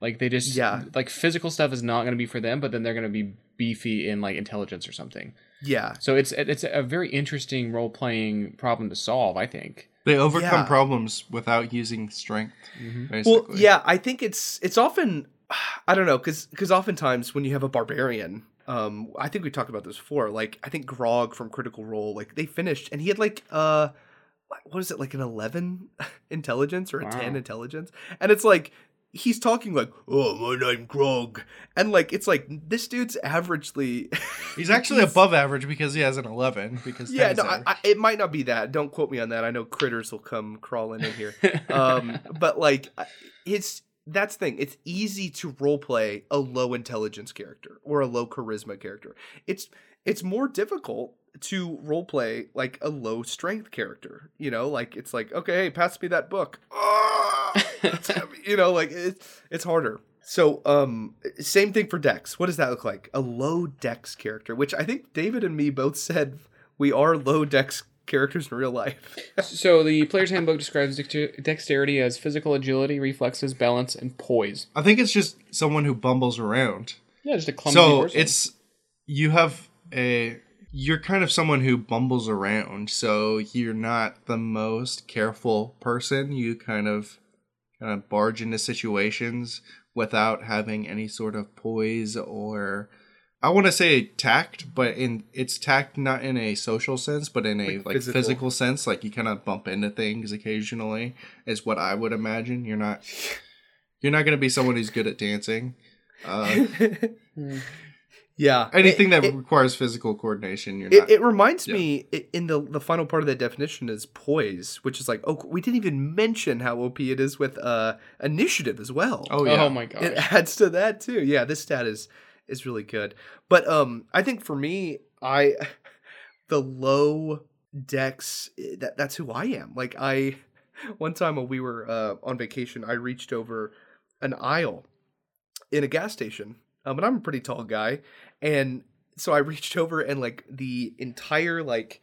Speaker 1: Like they just
Speaker 2: Yeah.
Speaker 1: like physical stuff is not going to be for them, but then they're going to be beefy in like intelligence or something.
Speaker 2: Yeah,
Speaker 1: So it's it's a very interesting role playing problem to solve. I think.
Speaker 3: They overcome
Speaker 2: Yeah.
Speaker 3: problems without using strength.
Speaker 1: Mm-hmm.
Speaker 3: Basically.
Speaker 2: Well, yeah, I think it's it's often I don't know because because oftentimes when you have a barbarian, um, I think we talked about this before. Like I think Grog from Critical Role, like they finished and he had like uh, what is it like an eleven intelligence or a ten intelligence, and it's like he's talking like oh my name Grog, and like it's like this dude's averagely.
Speaker 3: He's actually above average because he has an 11. Because
Speaker 2: Yeah, no, I. I, it might not be that. Don't quote me on that. I know critters will come crawling in here. Um, but like, it's that's the thing. It's easy to role play a low intelligence character or a low charisma character. It's it's more difficult to role play like a low strength character. You know, like it's like okay, hey, pass me that book. It's heavy. you know, like it's it's harder. So, um, same thing for Dex. What does that look like? A low Dex character, which I think David and me both said we are low Dex characters in real life.
Speaker 1: so the player's handbook describes dexterity as physical agility, reflexes, balance, and poise.
Speaker 3: I think it's just someone who bumbles around.
Speaker 1: Yeah, just a clumsy
Speaker 3: so
Speaker 1: person.
Speaker 3: it's you have a you're kind of someone who bumbles around so you're not the most careful person you kind of kind of barge into situations without having any sort of poise or I want to say tact, but in it's tact not in a social sense, but in a
Speaker 2: Like
Speaker 3: like,
Speaker 2: physical.
Speaker 3: physical. sense. Like you kind of bump into things occasionally, is what I would imagine. You're not you're not going to be someone who's good at dancing. Uh,
Speaker 2: yeah,
Speaker 3: anything
Speaker 2: It-
Speaker 3: that
Speaker 2: it,
Speaker 3: requires physical coordination, you're
Speaker 2: it,
Speaker 3: not.
Speaker 2: it reminds
Speaker 3: yeah.
Speaker 2: me in the the final part of that definition is poise, which is like oh we didn't even mention how OP it is with uh initiative as well.
Speaker 3: oh yeah.
Speaker 1: oh my god.
Speaker 2: it adds to that too. Yeah, this stat is is really good. But um I think for me, I the low dex eh, that that's who I am. Like I one time when we were uh on vacation, I reached over an aisle in a gas station. Um and I'm a pretty tall guy and so I reached over and like the entire like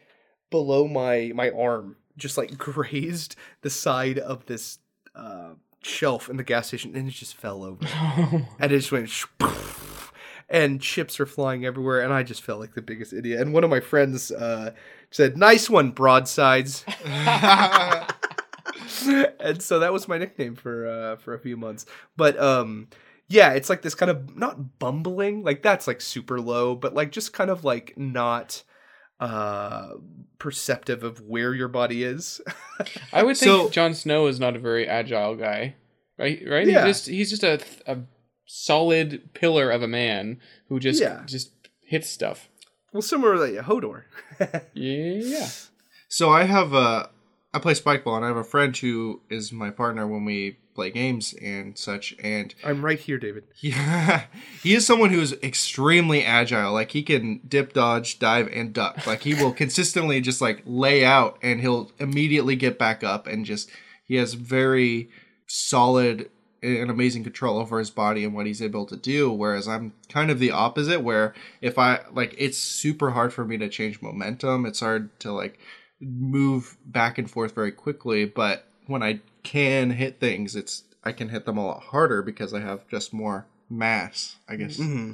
Speaker 2: below my my arm just like grazed the side of this uh shelf in the gas station and it just fell over. And it just went sh- and chips are flying everywhere and i just felt like the biggest idiot. And one of my friends uh, said nice one broadsides. And so that was my nickname for uh, for a few months. But um yeah it's like this kind of not bumbling like that's like super low but like just kind of like not uh perceptive of where your body is
Speaker 1: I would think
Speaker 3: So-
Speaker 1: Jon Snow is not a very agile guy, right? Right?
Speaker 2: Yeah.
Speaker 1: He just he's just a a solid pillar of a man who just
Speaker 2: Yeah.
Speaker 1: just hits stuff.
Speaker 2: well similarly a hodor
Speaker 1: Yeah.
Speaker 3: So I have a I play spikeball and I have a friend who is my partner when we play games and such and
Speaker 2: i'm right here david.
Speaker 3: he, he is someone who is extremely agile. Like he can dip dodge dive and duck. Like he will consistently just like lay out and he'll immediately get back up and just he has very solid and amazing control over his body and what he's able to do. Whereas i'm kind of the opposite where if i like it's super hard for me to change momentum. It's hard to like move back and forth very quickly. But when i can hit things it's i can hit them a lot harder because i have just more mass i guess.
Speaker 2: Mm-hmm.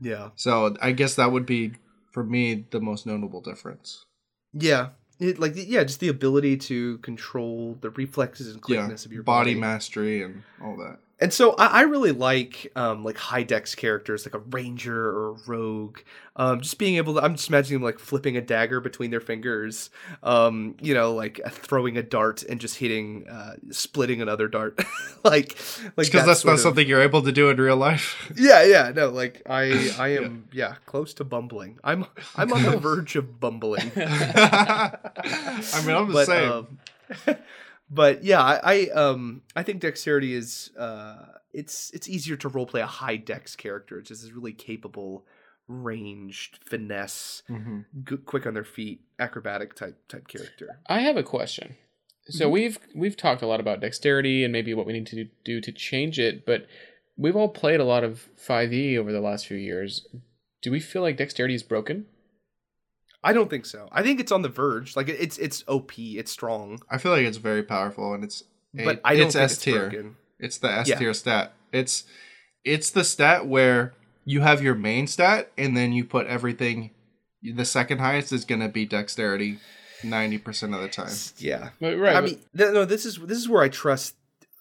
Speaker 2: yeah.
Speaker 3: So i guess that would be for me the most notable difference.
Speaker 2: Yeah, it, like yeah, just the ability to control the reflexes and
Speaker 3: yeah.
Speaker 2: quickness of your
Speaker 3: body
Speaker 2: body.
Speaker 3: mastery and all that
Speaker 2: And so I, I really like um, like high dex characters, like a ranger or a rogue. Um, just being able to, I'm just imagining them like flipping a dagger between their fingers. Um, you know, like uh, throwing a dart and just hitting, uh, splitting another dart. like, like
Speaker 3: because
Speaker 2: that
Speaker 3: that's not
Speaker 2: of-
Speaker 3: something you're able to do in real life
Speaker 2: Yeah, yeah, no, like I, I am, yeah, close to bumbling. I'm, I'm on the verge of bumbling.
Speaker 3: i mean i'm the
Speaker 2: but
Speaker 3: same
Speaker 2: um, but yeah, I, I um I think dexterity is uh it's it's easier to roleplay a high dex character, It's just is really capable, ranged, finesse,
Speaker 3: Mhm.
Speaker 2: good, quick on their feet, acrobatic type type character.
Speaker 1: I have a question. So
Speaker 2: Mm-hmm.
Speaker 1: we've we've talked a lot about dexterity and maybe what we need to do to change it, but we've all played a lot of 5e over the last few years. Do we feel like dexterity is broken?
Speaker 2: I don't think so. I think it's on the verge. Like it's it's OP. It's strong,
Speaker 3: I feel like it's very powerful and it's a-
Speaker 2: but I don't
Speaker 3: it's
Speaker 2: think
Speaker 3: S
Speaker 2: it's
Speaker 3: tier.
Speaker 2: broken.
Speaker 3: It's the S
Speaker 2: Yeah.
Speaker 3: tier stat. It's it's the stat where you have your main stat and then you put everything. The second highest is gonna be dexterity, ninety percent of the time.
Speaker 2: Yeah.
Speaker 1: Right. right
Speaker 2: I
Speaker 1: but-
Speaker 2: mean, th- no. This is this is where I trust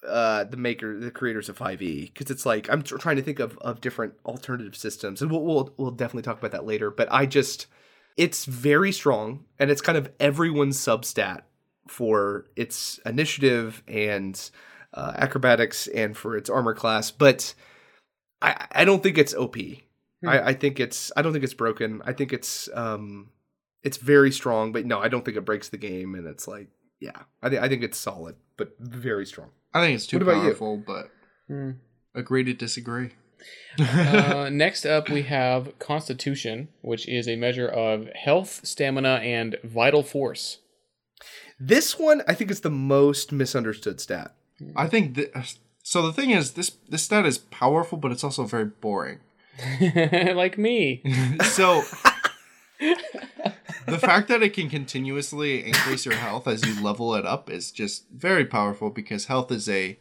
Speaker 2: uh, the maker, the creators of 5e, because it's like I'm tr- trying to think of of different alternative systems, and we'll, we'll we'll definitely talk about that later. But I just, it's very strong, and it's kind of everyone's substat for its initiative and uh, acrobatics and for its armor class. But I I don't think it's OP. I, I think it's I don't think it's broken. I think it's um it's very strong, but no, I don't think it breaks the game. And it's like, yeah, I think I think it's solid, but very strong.
Speaker 3: I think it's too
Speaker 2: What about you?
Speaker 3: powerful, but
Speaker 1: Hmm.
Speaker 3: agree to disagree.
Speaker 1: Uh, next up, we have Constitution, which is a measure of health, stamina, and vital force.
Speaker 2: This one, I think, is the most misunderstood stat.
Speaker 3: I think th- so. The thing is, this this stat is powerful, but it's also very boring.
Speaker 1: like me.
Speaker 3: so the fact that it can continuously increase your health as you level it up is just very powerful because health is a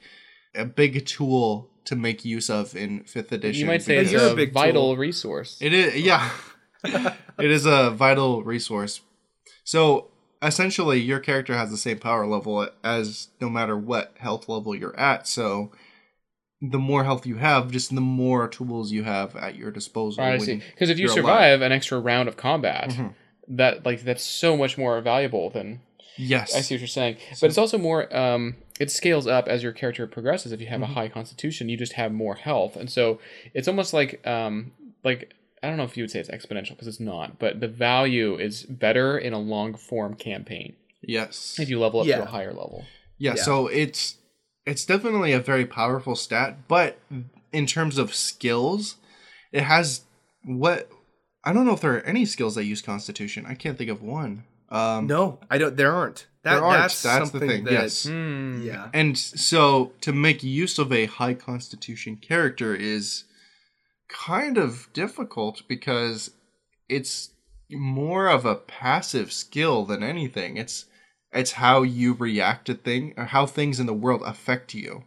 Speaker 3: a big tool to make use of in fifth edition.
Speaker 1: You might say it's
Speaker 2: a
Speaker 1: a
Speaker 2: big
Speaker 1: vital
Speaker 2: tool.
Speaker 1: resource.
Speaker 3: it is yeah. it is a vital resource. So essentially your character has the same power level as no matter what health level you're at. So the more health you have, just the more tools you have at your disposal.
Speaker 1: I see. Because if you survive
Speaker 3: alive.
Speaker 1: an extra round of combat,
Speaker 3: Mhm.
Speaker 1: that like that's so much more valuable than
Speaker 3: Yes.
Speaker 1: I see what you're saying. But it's also more um it scales up as your character progresses. If you have
Speaker 3: Mm-hmm.
Speaker 1: a high constitution, you just have more health. And so it's almost like um like I don't know if you would say it's exponential because it's not, but the value is better in a long form campaign
Speaker 3: Yes.
Speaker 1: if you level up to a higher level.
Speaker 3: Yeah,
Speaker 2: Yeah.
Speaker 3: so it's it's definitely a very powerful stat, but in terms of skills, it has what I don't know if there are any skills that use Constitution. I can't think of one. Um,
Speaker 2: No, I don't. There aren't. That,
Speaker 3: There aren't.
Speaker 2: That's,
Speaker 3: That's the
Speaker 2: something
Speaker 3: thing,
Speaker 2: That,
Speaker 3: yes.
Speaker 1: Hmm.
Speaker 2: Yeah.
Speaker 3: and so to make use of a high Constitution character is kind of difficult because it's more of a passive skill than anything. It's it's how you react to thing or how things in the world affect you.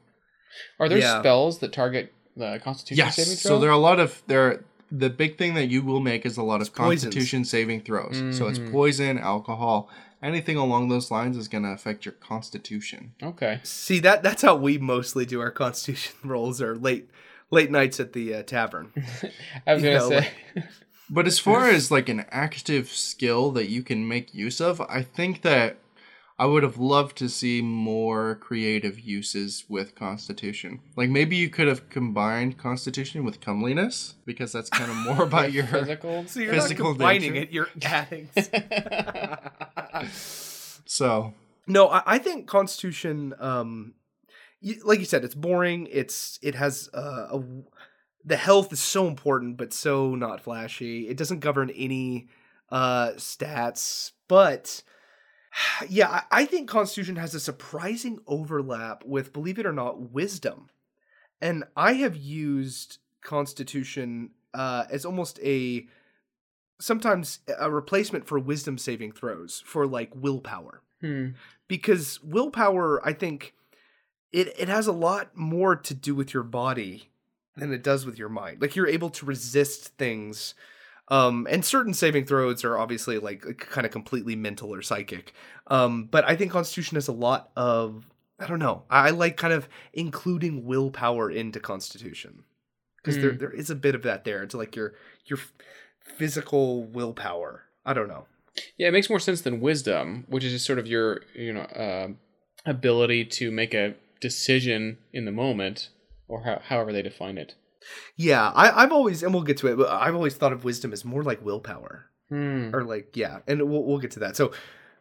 Speaker 1: Are there
Speaker 2: Yeah.
Speaker 1: spells that target the constitution
Speaker 3: Yes.
Speaker 1: saving throw?
Speaker 3: So there are a lot of there. The big thing that you will make is a lot of
Speaker 2: It's poisons.
Speaker 3: Constitution saving throws. So it's
Speaker 1: Mhm.
Speaker 3: poison, alcohol, anything along those lines is going to affect your Constitution.
Speaker 1: Okay.
Speaker 2: See that that's how we mostly do our Constitution rolls, or late late nights at the uh, tavern.
Speaker 1: I was gonna
Speaker 2: know,
Speaker 1: say
Speaker 3: But as far as like an active skill that you can make use of, I think that I would have loved to see more creative uses with Constitution. Like maybe you could have combined Constitution with comeliness because that's kind of more about your
Speaker 1: physical.
Speaker 2: So you're
Speaker 3: Physical
Speaker 2: not combining
Speaker 3: nature.
Speaker 2: it; you're adding.
Speaker 3: So
Speaker 2: No, I, I think Constitution, um, y- like you said, it's boring. It's it has uh, a the health is so important, but so not flashy. It doesn't govern any uh, stats, but yeah, I, think Constitution has a surprising overlap with, believe it or not, Wisdom, and I have used Constitution uh, as almost a sometimes a replacement for wisdom saving throws for like willpower.
Speaker 1: Hmm.
Speaker 2: because willpower i think it it has a lot more to do with your body than it does with your mind. Like you're able to resist things um and certain saving throws are obviously like kind of completely mental or psychic. Um but i think constitution has a lot of i don't know i, like kind of including willpower into constitution. Because there
Speaker 1: Hmm.
Speaker 2: there is a bit of that there. It's like your your physical willpower. I don't know.
Speaker 1: Yeah, it makes more sense than wisdom, which is just sort of your you know uh, ability to make a decision in the moment, or how, however they define it.
Speaker 2: Yeah, I, I've always, and we'll get to it, but I've always thought of wisdom as more like willpower,
Speaker 1: Hmm.
Speaker 2: or like yeah, and we'll we'll get to that. So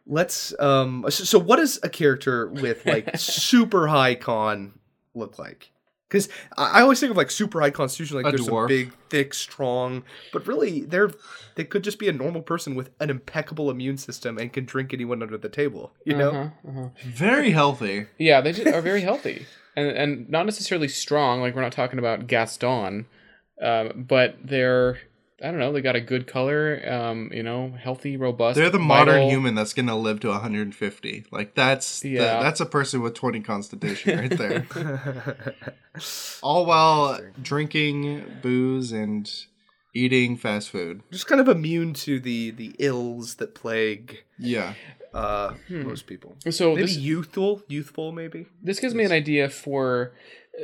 Speaker 2: let's um, so, so what does a character with like super high con look like? Because I I always think of like super high constitution, like
Speaker 3: A
Speaker 2: there's some
Speaker 3: dwarf.
Speaker 2: big, thick, strong, but really they're they could just be a normal person with an impeccable immune system and can drink anyone under the table. You know?
Speaker 1: Uh-huh, uh-huh.
Speaker 3: Very healthy.
Speaker 1: Yeah, they just are very healthy, and and not necessarily strong. Like we're not talking about Gaston, um, but they're I don't know. They got a good color. Um, you know, healthy, robust.
Speaker 3: They're the modern human that's gonna live to 150. Like that's the- that's a person with 20 constitution right there. All while drinking booze and eating fast food.
Speaker 2: just kind of immune to the the ills that plague
Speaker 3: Yeah.
Speaker 2: uh most people.
Speaker 1: So
Speaker 2: Maybe
Speaker 1: this
Speaker 2: youthful, youthful, maybe.
Speaker 1: this gives me an idea for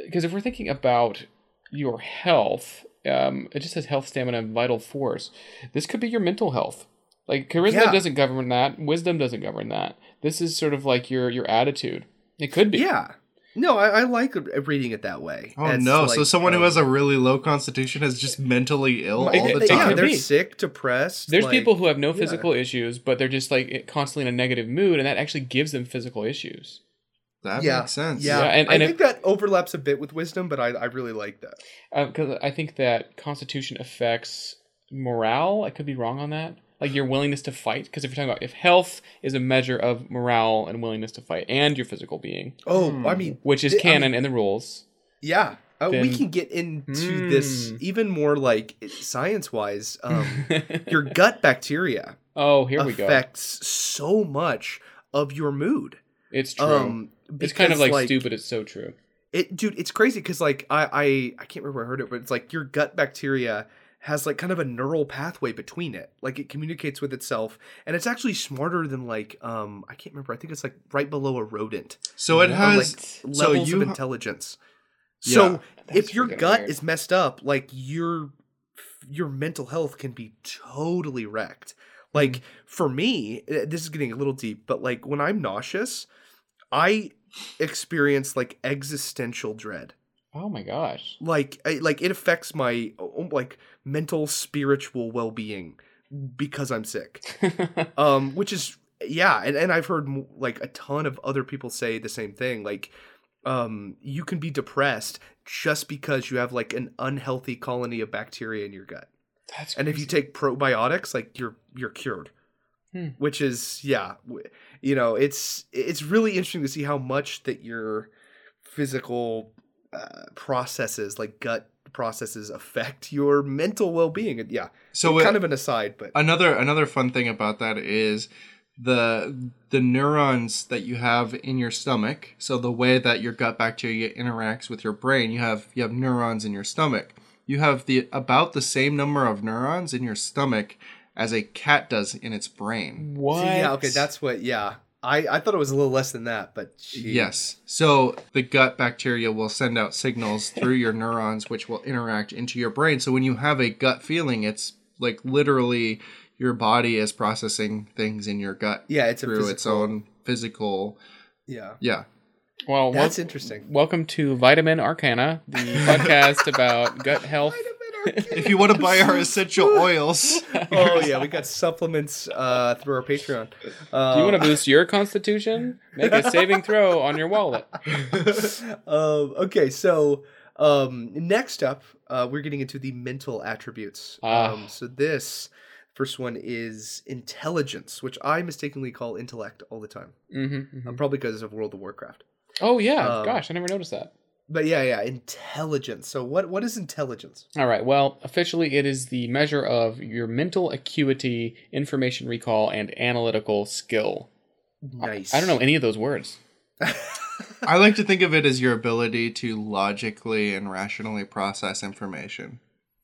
Speaker 1: because if we're thinking about your health, um, it just says health, stamina, and vital force. This could be your mental health. Like charisma
Speaker 2: Yeah.
Speaker 1: doesn't govern that. Wisdom doesn't govern that. This is sort of like your your attitude. It could be.
Speaker 2: Yeah. No, I, I like reading it that way.
Speaker 3: Oh
Speaker 2: It's
Speaker 3: no! so
Speaker 2: like,
Speaker 3: someone who
Speaker 2: um,
Speaker 3: has a really low constitution is just mentally ill
Speaker 1: It-
Speaker 3: all the
Speaker 1: it- it
Speaker 3: time.
Speaker 2: yeah, they're
Speaker 1: be.
Speaker 2: sick, depressed.
Speaker 1: There's
Speaker 2: like-
Speaker 1: people who have no
Speaker 2: yeah.
Speaker 1: physical issues, but they're just like constantly in a negative mood, and that actually gives them physical issues.
Speaker 3: That
Speaker 2: yeah,
Speaker 3: makes sense.
Speaker 2: Yeah,
Speaker 1: Yeah, and-
Speaker 2: I
Speaker 1: and
Speaker 2: think that overlaps a bit with wisdom, but I, I really like that.
Speaker 1: Because I think that constitution affects morale. I could be wrong on that. Like your willingness to fight. Because if you're talking about if health is a measure of morale and willingness to fight, and your physical being,
Speaker 2: Oh,
Speaker 3: Hmm.
Speaker 2: I mean,
Speaker 1: which is
Speaker 2: I mean,
Speaker 1: canon in the rules.
Speaker 2: yeah, uh, we can get into this
Speaker 1: Hmm.
Speaker 2: even more like science wise. Um, your gut bacteria
Speaker 1: oh, here we go.
Speaker 2: affects so much of your mood.
Speaker 1: It's true.
Speaker 2: Um,
Speaker 1: it's kind of
Speaker 2: because,
Speaker 1: like, stupid. It's so true.
Speaker 2: It, dude, it's crazy because like I, I I can't remember where I heard it, but it's like your gut bacteria has like kind of a neural pathway between it. Like it communicates with itself, and it's actually smarter than like um I can't remember. I think it's like right below a rodent.
Speaker 3: So it
Speaker 2: or,
Speaker 3: has
Speaker 2: like
Speaker 3: so
Speaker 2: levels
Speaker 3: you
Speaker 2: of intelligence.
Speaker 3: Yeah.
Speaker 2: So
Speaker 1: That's
Speaker 2: if your gut
Speaker 1: weird.
Speaker 2: is messed up, like your your mental health can be totally wrecked. Like
Speaker 1: Mm-hmm.
Speaker 2: for me, eh, this is getting a little deep, but like when I'm nauseous, I experience like existential dread.
Speaker 1: Oh my gosh.
Speaker 2: Like I, like it affects my oh, like mental spiritual well-being because I'm sick. um which is yeah and, and i've heard like a ton of other people say the same thing like um you can be depressed just because you have like an unhealthy colony of bacteria in your gut
Speaker 1: That's
Speaker 2: and if you take probiotics like you're you're cured
Speaker 1: Hmm.
Speaker 2: which is yeah you know it's it's really interesting to see how much that your physical uh, processes like gut processes affect your mental well-being yeah
Speaker 3: So
Speaker 2: kind
Speaker 3: it-
Speaker 2: of an aside but
Speaker 3: another another fun thing about that is the the neurons that you have in your stomach so the way that your gut bacteria interacts with your brain you have you have neurons in your stomach you have the about the same number of neurons in your stomach as a cat does in its brain
Speaker 1: what?
Speaker 2: See, yeah, okay, that's what. Yeah, I I thought it was a little less than that, but gee.
Speaker 3: yes so the gut bacteria will send out signals through your neurons which will interact into your brain so when you have a gut feeling it's like literally your body is processing things in your gut
Speaker 2: yeah, it's a
Speaker 3: through its own physical
Speaker 2: Yeah,
Speaker 3: yeah
Speaker 1: well,
Speaker 2: that's
Speaker 1: wel-
Speaker 2: interesting.
Speaker 1: welcome to Vitamin Arcana, the podcast about gut health.
Speaker 3: If you want to buy our essential oils
Speaker 2: oh yeah, we got supplements uh, through our Patreon. Uh,
Speaker 1: Do you want to boost your constitution? Make a saving throw on your wallet.
Speaker 2: um, okay, so um, next up, uh, we're getting into the mental attributes.
Speaker 1: Ah.
Speaker 2: Um, so this first one is intelligence, which I mistakenly call intellect all the time,
Speaker 1: hmm
Speaker 2: uh, probably because of World of Warcraft.
Speaker 1: Oh yeah,
Speaker 2: Um,
Speaker 1: gosh, I never noticed that.
Speaker 2: But yeah, yeah, intelligence. So what what is intelligence?
Speaker 1: All right. Well, officially, it is the measure of your mental acuity, information recall, and analytical skill.
Speaker 2: Nice.
Speaker 1: I don't know any of those words.
Speaker 3: i like to think of it as your ability to logically and rationally process information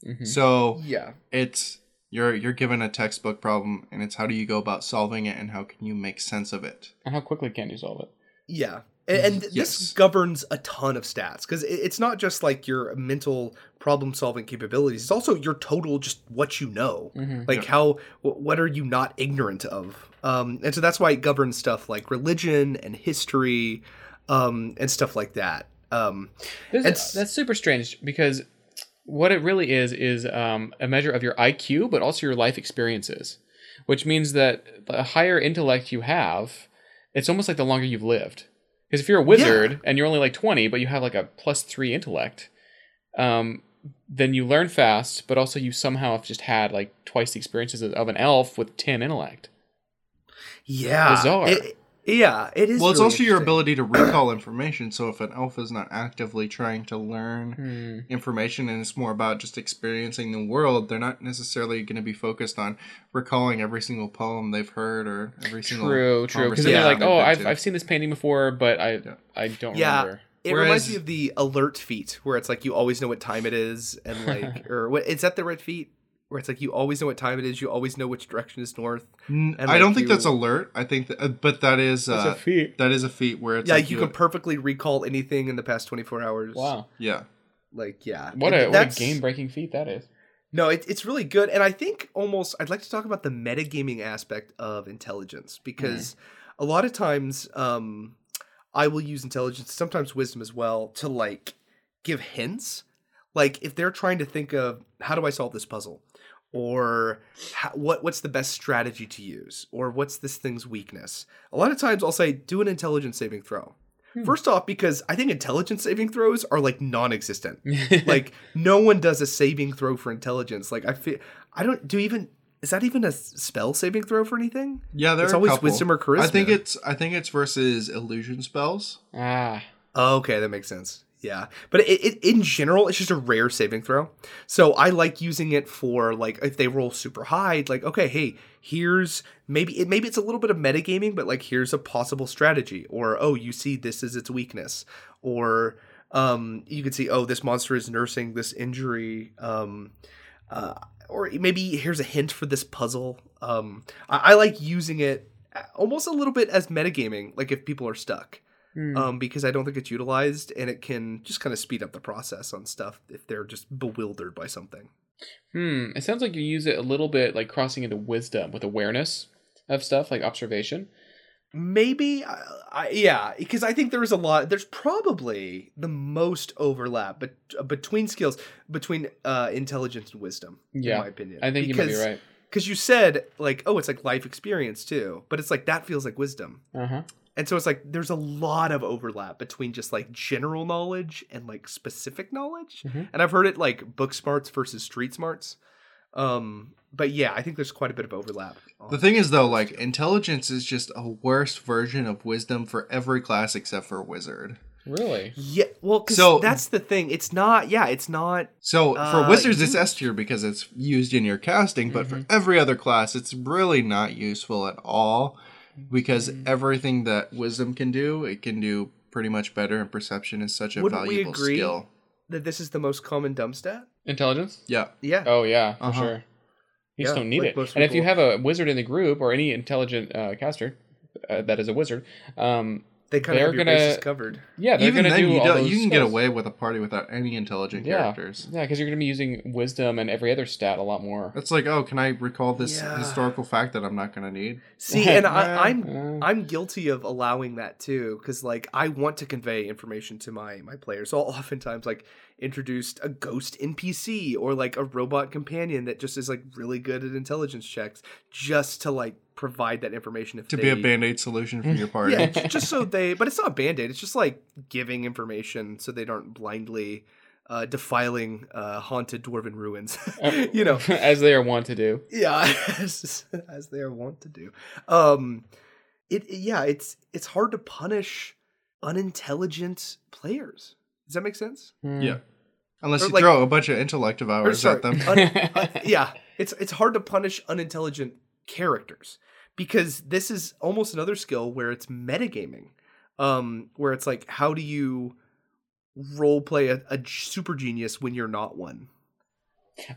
Speaker 1: Mhm.
Speaker 3: so
Speaker 2: Yeah.
Speaker 3: it's you're you're given a textbook problem and it's how do you go about solving it and how can you make sense of it
Speaker 1: And how quickly can you solve it?
Speaker 2: Yeah. And, and this governs a ton of stats because it's not just like your mental problem solving capabilities. It's also your total, just what you know.
Speaker 1: Mhm.
Speaker 2: Like how, what are you not ignorant of? Um, and so that's why it governs stuff like religion and history um, and stuff like that. Um,
Speaker 1: that's super strange because what it really is is um, a measure of your IQ, but also your life experiences, which means that the higher intellect you have, it's almost like the longer you've lived. Because if you're a wizard and you're only like 20, but you have like a plus three intellect, um, then you learn fast, but also you somehow have just had like twice the experiences of an elf with 10 intellect.
Speaker 2: Yeah.
Speaker 1: Bizarre.
Speaker 2: It- yeah, it is.
Speaker 3: Well, it's
Speaker 2: really
Speaker 3: also your ability to recall information. So if an elf is not actively trying to learn
Speaker 1: Hmm.
Speaker 3: information and it's more about just experiencing the world, they're not necessarily going to be focused on recalling every single poem they've heard or every single
Speaker 1: True, true. Because then they're like,
Speaker 3: they've
Speaker 1: oh, I've. I've seen this painting before, but I
Speaker 3: Yeah.
Speaker 1: I don't
Speaker 2: Yeah.
Speaker 1: remember.
Speaker 2: It
Speaker 3: Whereas-
Speaker 2: reminds me of the alert feat, where it's like you always know what time it is, and like, or what is that the red feat? Where it's like you always know what time it is, you always know which direction is north.
Speaker 3: N-
Speaker 2: and,
Speaker 3: I
Speaker 2: like,
Speaker 3: don't think
Speaker 2: you-
Speaker 3: that's alert. I think, that, uh, but that is uh,
Speaker 1: a feat.
Speaker 3: That is a feat where it's
Speaker 2: yeah,
Speaker 3: like
Speaker 2: you can perfectly recall anything in the past twenty four hours.
Speaker 1: Wow.
Speaker 3: yeah.
Speaker 2: Like, yeah,
Speaker 1: What
Speaker 2: And
Speaker 1: a, what a game breaking feat that is.
Speaker 2: No, it, it's really good, and I think almost I'd like to talk about the metagaming aspect of intelligence because a lot of times um, I will use intelligence, sometimes wisdom as well, to like give hints. Like if they're trying to think of how do I solve this puzzle, or how, what what's the best strategy to use, or what's this thing's weakness. A lot of times I'll say do an intelligence saving throw. First off, because I think intelligence saving throws are like non-existent like no one does a saving throw for intelligence. Like I feel I don't do even is that even a spell saving throw for anything?
Speaker 3: Yeah, there
Speaker 2: It's
Speaker 3: are a
Speaker 2: always
Speaker 3: couple.
Speaker 2: wisdom or charisma.
Speaker 3: I think it's I think it's versus illusion spells.
Speaker 1: ah.
Speaker 2: Oh, okay, that makes sense. Yeah, but it, it in general, it's just a rare saving throw. So I like using it for like if they roll super high, like okay, hey, here's maybe it maybe it's a little bit of metagaming, but like here's a possible strategy, or oh, you see this is its weakness, or um, you can see oh, this monster is nursing this injury, um, uh, or maybe here's a hint for this puzzle. Um, I, I like using it almost a little bit as metagaming, like if people are stuck
Speaker 1: Hmm.
Speaker 2: um, because I don't think it's utilized, and it can just kind of speed up the process on stuff if they're just bewildered by something.
Speaker 1: Hmm. It sounds like you use it a little bit like crossing into wisdom with awareness of stuff like observation.
Speaker 2: Maybe, I, I, yeah, because I think there is a lot. There's probably the most overlap but, between skills between uh, intelligence and wisdom.
Speaker 1: Yeah,
Speaker 2: in my opinion.
Speaker 1: I think you might be right.
Speaker 2: Because you said like, oh, it's like life experience too, but it's like that feels like wisdom.
Speaker 1: Uh huh.
Speaker 2: And so it's like there's a lot of overlap between just like general knowledge and like specific knowledge.
Speaker 1: Mhm.
Speaker 2: And I've heard it like book smarts versus street smarts. Um, but yeah, I think there's quite a bit of overlap.
Speaker 3: The thing is though, like intelligence is just a worse version of wisdom for every class except for wizard.
Speaker 1: Really?
Speaker 2: yeah, well, 'cause
Speaker 3: So-
Speaker 2: that's the thing. It's not. Yeah, it's not.
Speaker 3: So
Speaker 2: Uh,
Speaker 3: for wizards, it's
Speaker 2: you-
Speaker 3: S tier because it's used in your casting, but for every other class, it's really not useful at all because everything that wisdom can do, it can do pretty much better, and perception is such a
Speaker 2: Wouldn't we
Speaker 3: valuable
Speaker 2: agree?
Speaker 3: skill.
Speaker 2: That this is the most common dumb stat.
Speaker 1: Intelligence?
Speaker 3: Yeah.
Speaker 2: Yeah.
Speaker 1: Oh yeah, for
Speaker 3: Uh-huh.
Speaker 1: sure. You just don't need
Speaker 2: like
Speaker 1: it.
Speaker 2: most
Speaker 1: And if you have a wizard in the group or any intelligent uh, caster uh, that is a wizard, um,
Speaker 2: They kind of
Speaker 1: They're
Speaker 2: have your
Speaker 1: gonna-
Speaker 2: bases covered.
Speaker 1: yeah, they're
Speaker 3: Even
Speaker 1: gonna
Speaker 3: then,
Speaker 1: do
Speaker 3: you
Speaker 1: all
Speaker 3: don't.
Speaker 1: those
Speaker 3: You can get away with a party without any intelligent
Speaker 1: Yeah,
Speaker 3: characters.
Speaker 1: yeah, because you're gonna be using wisdom and every other stat a lot more.
Speaker 3: It's like, oh, can I recall this
Speaker 2: Yeah.
Speaker 3: historical fact that I'm not going to need?
Speaker 2: See, and I,
Speaker 3: Yeah.
Speaker 2: I'm
Speaker 1: Yeah.
Speaker 2: I'm guilty of allowing that too, because like I want to convey information to my my players. So I'll oftentimes like introduce a ghost NPC or like a robot companion that just is like really good at intelligence checks, just to like provide that information if
Speaker 3: To
Speaker 2: they,
Speaker 3: be a band aid solution for your party.
Speaker 2: Yeah, just so they. But it's not a band aid. It's just like giving information so they don't blindly uh, defiling uh, haunted dwarven ruins. you know,
Speaker 1: as they are wont to do.
Speaker 2: yeah as, as they are wont to do um it yeah it's it's hard to punish unintelligent players does that make sense
Speaker 3: Yeah. Unless
Speaker 2: Or
Speaker 3: you
Speaker 2: like-
Speaker 3: throw a bunch of intellect
Speaker 2: or
Speaker 3: devours
Speaker 2: sorry
Speaker 3: at them.
Speaker 2: un- uh, yeah it's it's hard to punish unintelligent characters because this is almost another skill where it's metagaming um where it's like how do you role play a, a super genius when you're not one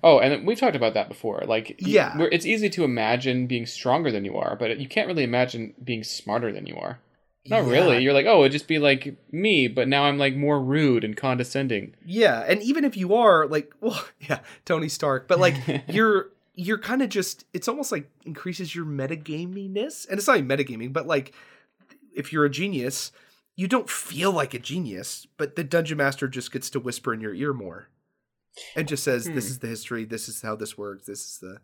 Speaker 1: Oh, and we've talked about that before. Like,
Speaker 2: Yeah.
Speaker 1: it's easy to imagine being stronger than you are, but you can't really imagine being smarter than you are. Not
Speaker 2: Yeah.
Speaker 1: really. You're like, oh, it'd just be like me, but now I'm like more rude and condescending.
Speaker 2: Yeah, and even if you are like, well, yeah, Tony Stark, but like you're you're kind of just it's almost like increases your metagaminess, and it's not even metagaming, but like if you're a genius, you don't feel like a genius, but the dungeon master just gets to whisper in your ear more, and just says, "This
Speaker 1: Hmm.
Speaker 2: is the history. This is how this works. This is the."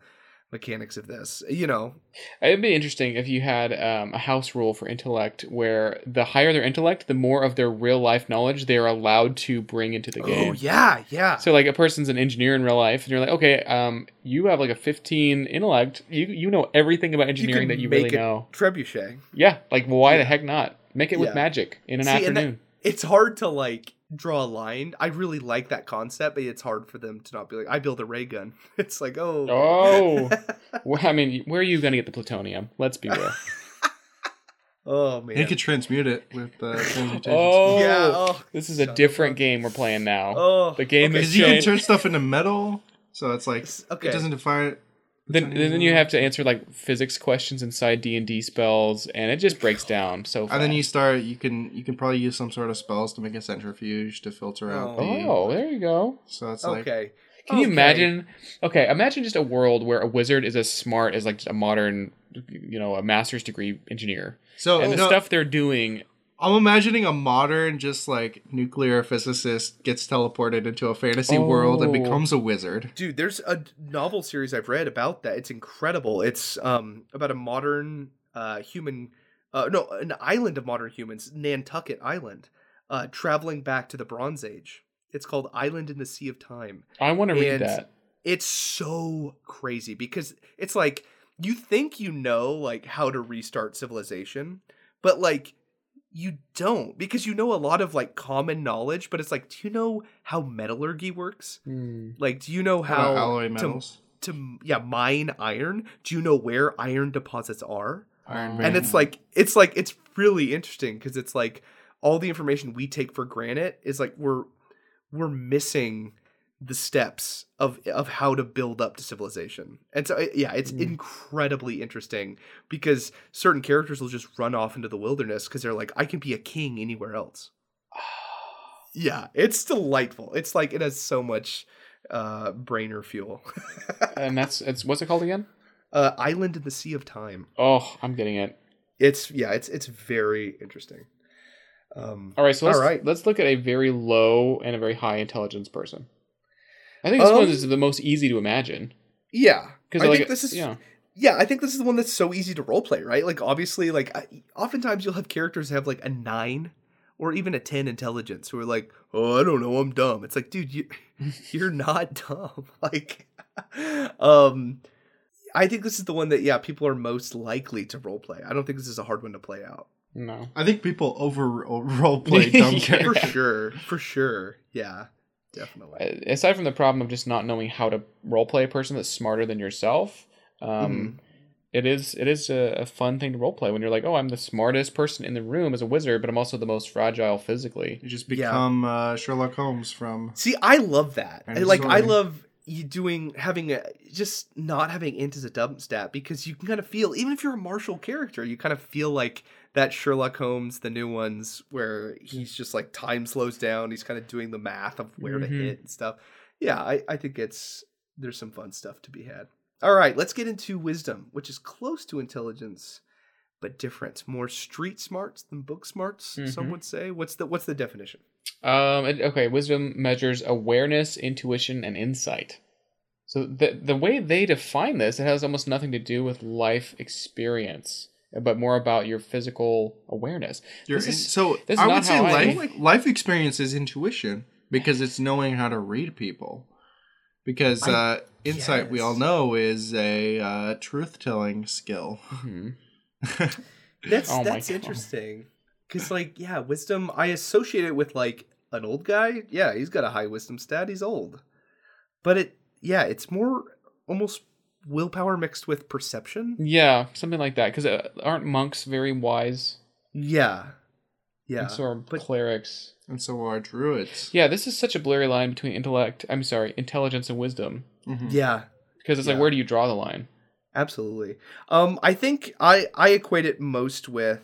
Speaker 2: Mechanics of this. You know,
Speaker 1: It'd be interesting if you had um, a house rule for intellect where the higher their intellect, the more of their real life knowledge they are allowed to bring into the game.
Speaker 2: oh yeah, yeah.
Speaker 1: So like a person's an engineer in real life, and you're like, okay, um, you have like a 15 intellect. You you know everything about engineering that you really know.
Speaker 2: trebuchet.
Speaker 1: Yeah, like why the heck not? Make it with magic in an
Speaker 2: See,
Speaker 1: afternoon.
Speaker 2: it's hard to like draw a line. I really like that concept, but it's hard for them to not be like, I build a ray gun. It's like, oh,
Speaker 1: Oh, well, I mean, where are you going to get the plutonium? Let's be real.
Speaker 2: oh man.
Speaker 3: You could transmute it with uh, transmutation.
Speaker 1: Oh,
Speaker 2: Yeah, oh,
Speaker 1: this is a different
Speaker 2: a-
Speaker 1: game we're playing now.
Speaker 2: oh,
Speaker 1: the game
Speaker 2: okay.
Speaker 1: is
Speaker 3: Because you can turn stuff into metal, so it's like
Speaker 2: Okay.
Speaker 3: it doesn't define.
Speaker 1: Then, then you have to answer like physics questions inside D and D spells, and it just breaks down so. Fast.
Speaker 3: And then you start. You can you can probably use some sort of spells to make a centrifuge to filter out oh. the.
Speaker 1: Oh, there you go.
Speaker 3: So it's like
Speaker 2: Okay.
Speaker 1: Can you
Speaker 2: Okay.
Speaker 1: imagine? Okay, imagine just a world where a wizard is as smart as like a modern, you know, a master's degree engineer,
Speaker 3: so.
Speaker 1: and the
Speaker 3: no,
Speaker 1: stuff they're doing.
Speaker 3: I'm imagining a modern, just like nuclear physicist gets teleported into a fantasy world and
Speaker 1: Oh.
Speaker 3: becomes a wizard.
Speaker 2: Dude, there's a novel series I've read about that. It's incredible. It's um about a modern uh human uh no, an island of modern humans, Nantucket Island, uh traveling back to the Bronze Age. It's called Island in the Sea of Time.
Speaker 1: I want to read
Speaker 2: And
Speaker 1: that.
Speaker 2: It's so crazy because it's like you think you know like how to restart civilization, but like you don't because you know a lot of like common knowledge, but it's like do you know how metallurgy works?
Speaker 1: Hmm.
Speaker 2: Like do you know
Speaker 3: How
Speaker 2: how
Speaker 3: alloy
Speaker 2: to-
Speaker 3: metals?
Speaker 2: to yeah mine iron do you know where iron deposits are
Speaker 3: Iron. Vein.
Speaker 2: and it's like it's like it's really interesting because it's like all the information we take for granted is like we're we're missing the steps of of how to build up to civilization and so yeah it's incredibly interesting because certain characters will just run off into the wilderness because they're like i can be a king anywhere else yeah it's delightful it's like it has so much uh brainer fuel
Speaker 1: and that's it's what's it called again?
Speaker 2: uh island in the sea of time
Speaker 1: Oh, I'm getting it.
Speaker 2: it's yeah it's it's very interesting um
Speaker 1: All right, so let's
Speaker 2: All right.
Speaker 1: let's look at a very low and a very high intelligence person. I think this one
Speaker 2: Um,
Speaker 1: is the most easy to imagine.
Speaker 2: Yeah.
Speaker 1: Because
Speaker 2: i
Speaker 1: like
Speaker 2: think this is
Speaker 1: yeah.
Speaker 2: yeah i think this is the one that's so easy to roleplay right? Like obviously like I, oftentimes you'll have characters have like a nine or even a 10 intelligence who are like oh i don't know i'm dumb. It's like dude you you're not dumb. Like um i think this is the one that yeah people are most likely to roleplay. I don't think this is a hard one to play out.
Speaker 1: No.
Speaker 3: I think people over role play dumb
Speaker 1: Yeah.
Speaker 2: for sure for sure. Yeah definitely
Speaker 1: Uh, aside from the problem of just not knowing how to role play a person that's smarter than yourself, um,
Speaker 2: Mm-hmm.
Speaker 1: it is it is a, a fun thing to role play when you're like, oh, I'm the smartest person in the room as a wizard, but I'm also the most fragile physically.
Speaker 3: You just
Speaker 2: Yeah.
Speaker 3: become uh, Sherlock Holmes from.
Speaker 2: See, I love that. I- like, I love you doing having a just not having int as a dump stat because you can kind of feel even if you're a martial character, you kind of feel like that Sherlock Holmes, the new ones, where he's just like time slows down. He's kind of doing the math of where to
Speaker 1: Mhm.
Speaker 2: hit and stuff. Yeah, I, I think it's there's some fun stuff to be had. All right, let's get into wisdom, which is close to intelligence, but different. More street smarts than book smarts, some
Speaker 1: Mhm.
Speaker 2: would say. What's the what's the definition?
Speaker 1: Um, okay, wisdom measures awareness, intuition, and insight. So the the way they define this, it has almost nothing to do with life experience, but more about your physical awareness.
Speaker 3: Your
Speaker 1: This
Speaker 3: in-
Speaker 1: is-
Speaker 3: so
Speaker 1: this is
Speaker 3: I
Speaker 1: not
Speaker 3: would say
Speaker 1: how I-
Speaker 3: life life experience is intuition because it's knowing how to read people. Because
Speaker 2: I
Speaker 3: uh, insight, we all know, is a uh, truth telling skill.
Speaker 1: Mhm.
Speaker 2: That's
Speaker 1: Oh
Speaker 2: that's interesting. Cause like yeah, wisdom I associate it with like an old guy. Yeah, he's got a high wisdom stat. He's old, but it yeah, it's more almost willpower mixed with perception.
Speaker 1: Yeah, something like that. Because uh, aren't monks very wise?
Speaker 2: Yeah, yeah.
Speaker 1: And so are
Speaker 2: but
Speaker 1: clerics.
Speaker 3: and so are druids.
Speaker 1: Yeah, this is such a blurry line between intellect. I'm sorry, intelligence and wisdom.
Speaker 3: Mhm.
Speaker 2: yeah,
Speaker 1: Because it's like, where do you draw the line?
Speaker 2: absolutely. Um, I think I I equate it most with.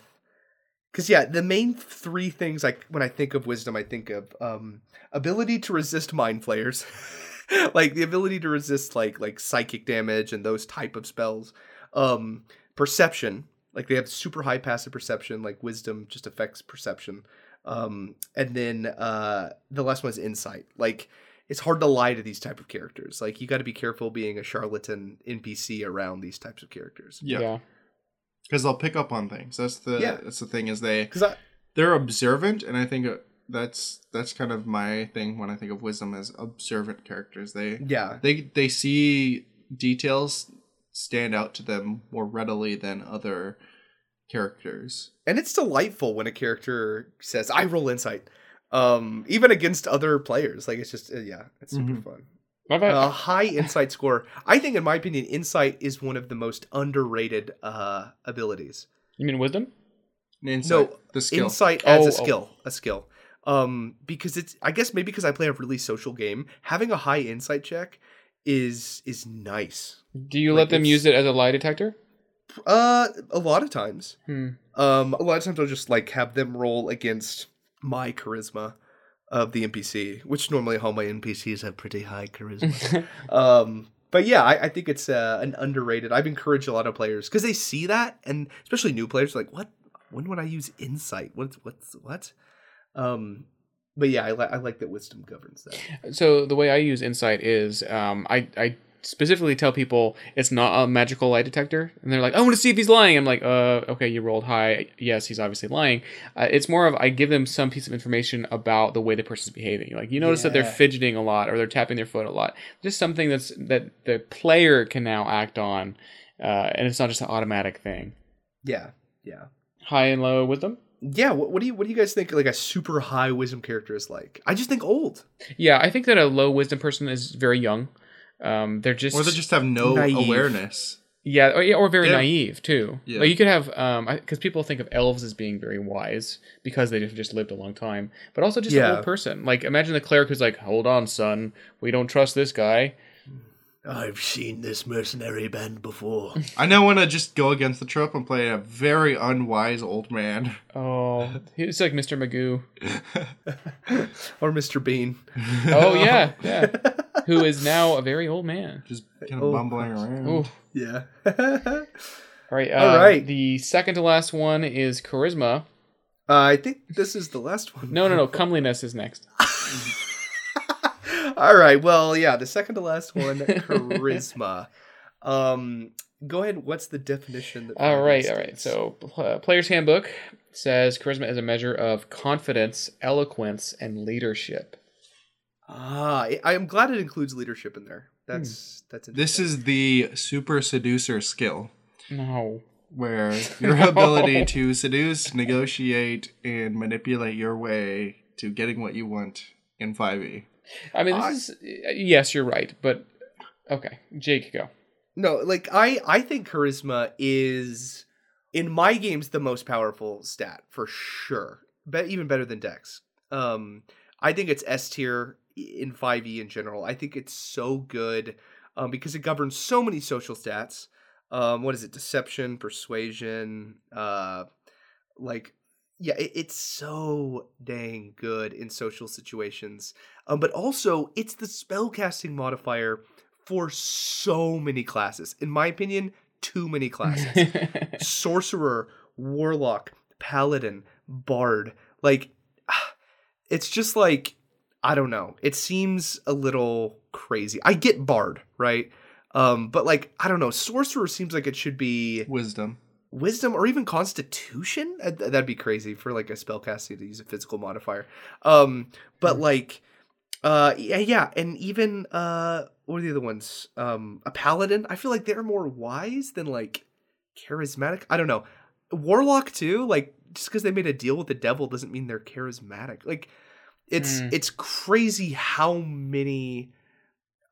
Speaker 2: Because yeah, the main three things like when I think of wisdom, I think of um, ability to resist mind flayers, like the ability to resist like like psychic damage and those type of spells. Um, perception, like they have super high passive perception, like wisdom just affects perception. Um, and then uh, the last one is insight. Like it's hard to lie to these type of characters. Like you got to be careful being a charlatan NPC around these types of characters.
Speaker 3: Yeah,
Speaker 1: yeah.
Speaker 3: because they'll pick up on things. That's the
Speaker 2: Yeah.
Speaker 3: that's the thing is they
Speaker 2: Because
Speaker 3: they're observant, and I think uh, that's that's kind of my thing when I think of wisdom as observant characters. They
Speaker 2: yeah
Speaker 3: they they see details stand out to them more readily than other characters.
Speaker 2: and it's delightful when a character says i roll insight um even against other players like it's just uh, yeah it's super
Speaker 3: Mhm.
Speaker 2: fun
Speaker 1: What about
Speaker 2: a high insight score i think in my opinion insight is one of the most underrated uh abilities
Speaker 1: you mean wisdom?
Speaker 3: And Insight,
Speaker 2: no
Speaker 3: the skill.
Speaker 2: insight as
Speaker 1: Oh,
Speaker 2: a
Speaker 1: oh.
Speaker 2: skill a skill um because it's i guess maybe because i play a really social game having a high insight check is is nice
Speaker 1: Do you
Speaker 2: Like
Speaker 1: let them use it as a lie detector?
Speaker 2: uh a lot of times
Speaker 1: Hmm.
Speaker 2: Um, a lot of times I'll just like have them roll against my charisma of the NPC, which normally all my NPCs have pretty high charisma. um, but yeah, I, I think it's uh, an underrated. I've encouraged a lot of players because they see that, and especially new players, like, what? When would I use insight? What's what's what? Um, but yeah, I, li- I like that wisdom governs that.
Speaker 1: So the way I use insight is um, I I specifically tell people it's not a magical lie detector, and they're like, I want to see if he's lying. I'm like, uh, okay, you rolled high. Yes, he's obviously lying. Uh, it's more of I give them some piece of information about the way the person's behaving. Like you notice that they're fidgeting a lot or they're tapping their foot a lot. Just something that's that the player can now act on, uh, and it's not just an automatic thing.
Speaker 2: Yeah, yeah,
Speaker 1: High and low wisdom.
Speaker 2: Yeah. What, what do you what do you guys think? Like a super high wisdom character is like? I just think old.
Speaker 1: Yeah, I think that a low wisdom person is very young. Um, they're just
Speaker 3: or they just have no
Speaker 2: Naive.
Speaker 3: awareness.
Speaker 1: Yeah, or, yeah, or very
Speaker 3: Yeah.
Speaker 1: naive too.
Speaker 3: Yeah.
Speaker 1: Like you could have, um, because people think of elves as being very wise because they've just lived a long time, but also just an
Speaker 2: Yeah.
Speaker 1: old person. Like imagine the cleric who's like, "Hold on, son, we don't trust this guy."
Speaker 2: I've seen this mercenary band before.
Speaker 3: I now want to just go against the trope and play a very unwise old man.
Speaker 1: Oh, he's like Mr. Magoo.
Speaker 2: or Mr. Bean.
Speaker 1: Oh yeah, yeah. Who is now a very old man.
Speaker 3: Just kind of
Speaker 2: Oh,
Speaker 3: bumbling around.
Speaker 1: Oh,
Speaker 2: Yeah.
Speaker 1: all right. Uh,
Speaker 2: All right.
Speaker 1: The second to last one is charisma.
Speaker 2: Uh, I think this is the last one.
Speaker 1: No, no, no. Comeliness is next.
Speaker 2: All right. Well, yeah, the second to last one, charisma. um, go ahead. What's the definition? That
Speaker 1: all right. All right.
Speaker 2: states?
Speaker 1: So, uh, Player's Handbook says charisma is a measure of confidence, eloquence, and leadership.
Speaker 2: ah, I- I am glad it includes leadership in there. That's that's
Speaker 3: This is the super seducer skill,
Speaker 1: No.
Speaker 3: where your ability to seduce, negotiate, and manipulate your way to getting what you want in E. 5e.
Speaker 1: I mean, this
Speaker 2: I-
Speaker 1: is yes, you're right, but okay, Jake, go.
Speaker 2: no like I I think charisma is in my games the most powerful stat for sure. Bet even better than Dex. Um, I think it's S tier in 5e in general. I think it's so good um, because it governs so many social stats. Um, what is it? Deception, persuasion, uh, like yeah, it, it's so dang good in social situations. Um, but also it's the spellcasting modifier for so many classes. In my opinion, too many classes sorcerer, warlock, paladin, bard. Like, it's just like I don't know. It seems a little crazy. I get bard, right? Um, but like I don't know. Sorcerer seems like it should be
Speaker 3: Wisdom.
Speaker 2: Wisdom or even constitution. Uh, th- That'd be crazy for like a spellcasting to use a physical modifier. Um, but like, uh, yeah, yeah, and even uh, what are the other ones? Um, a paladin. I feel like they're more wise than like charismatic. I don't know. Warlock too. Like just because they made a deal with the devil doesn't mean they're charismatic. Like it's
Speaker 1: Hmm.
Speaker 2: it's crazy how many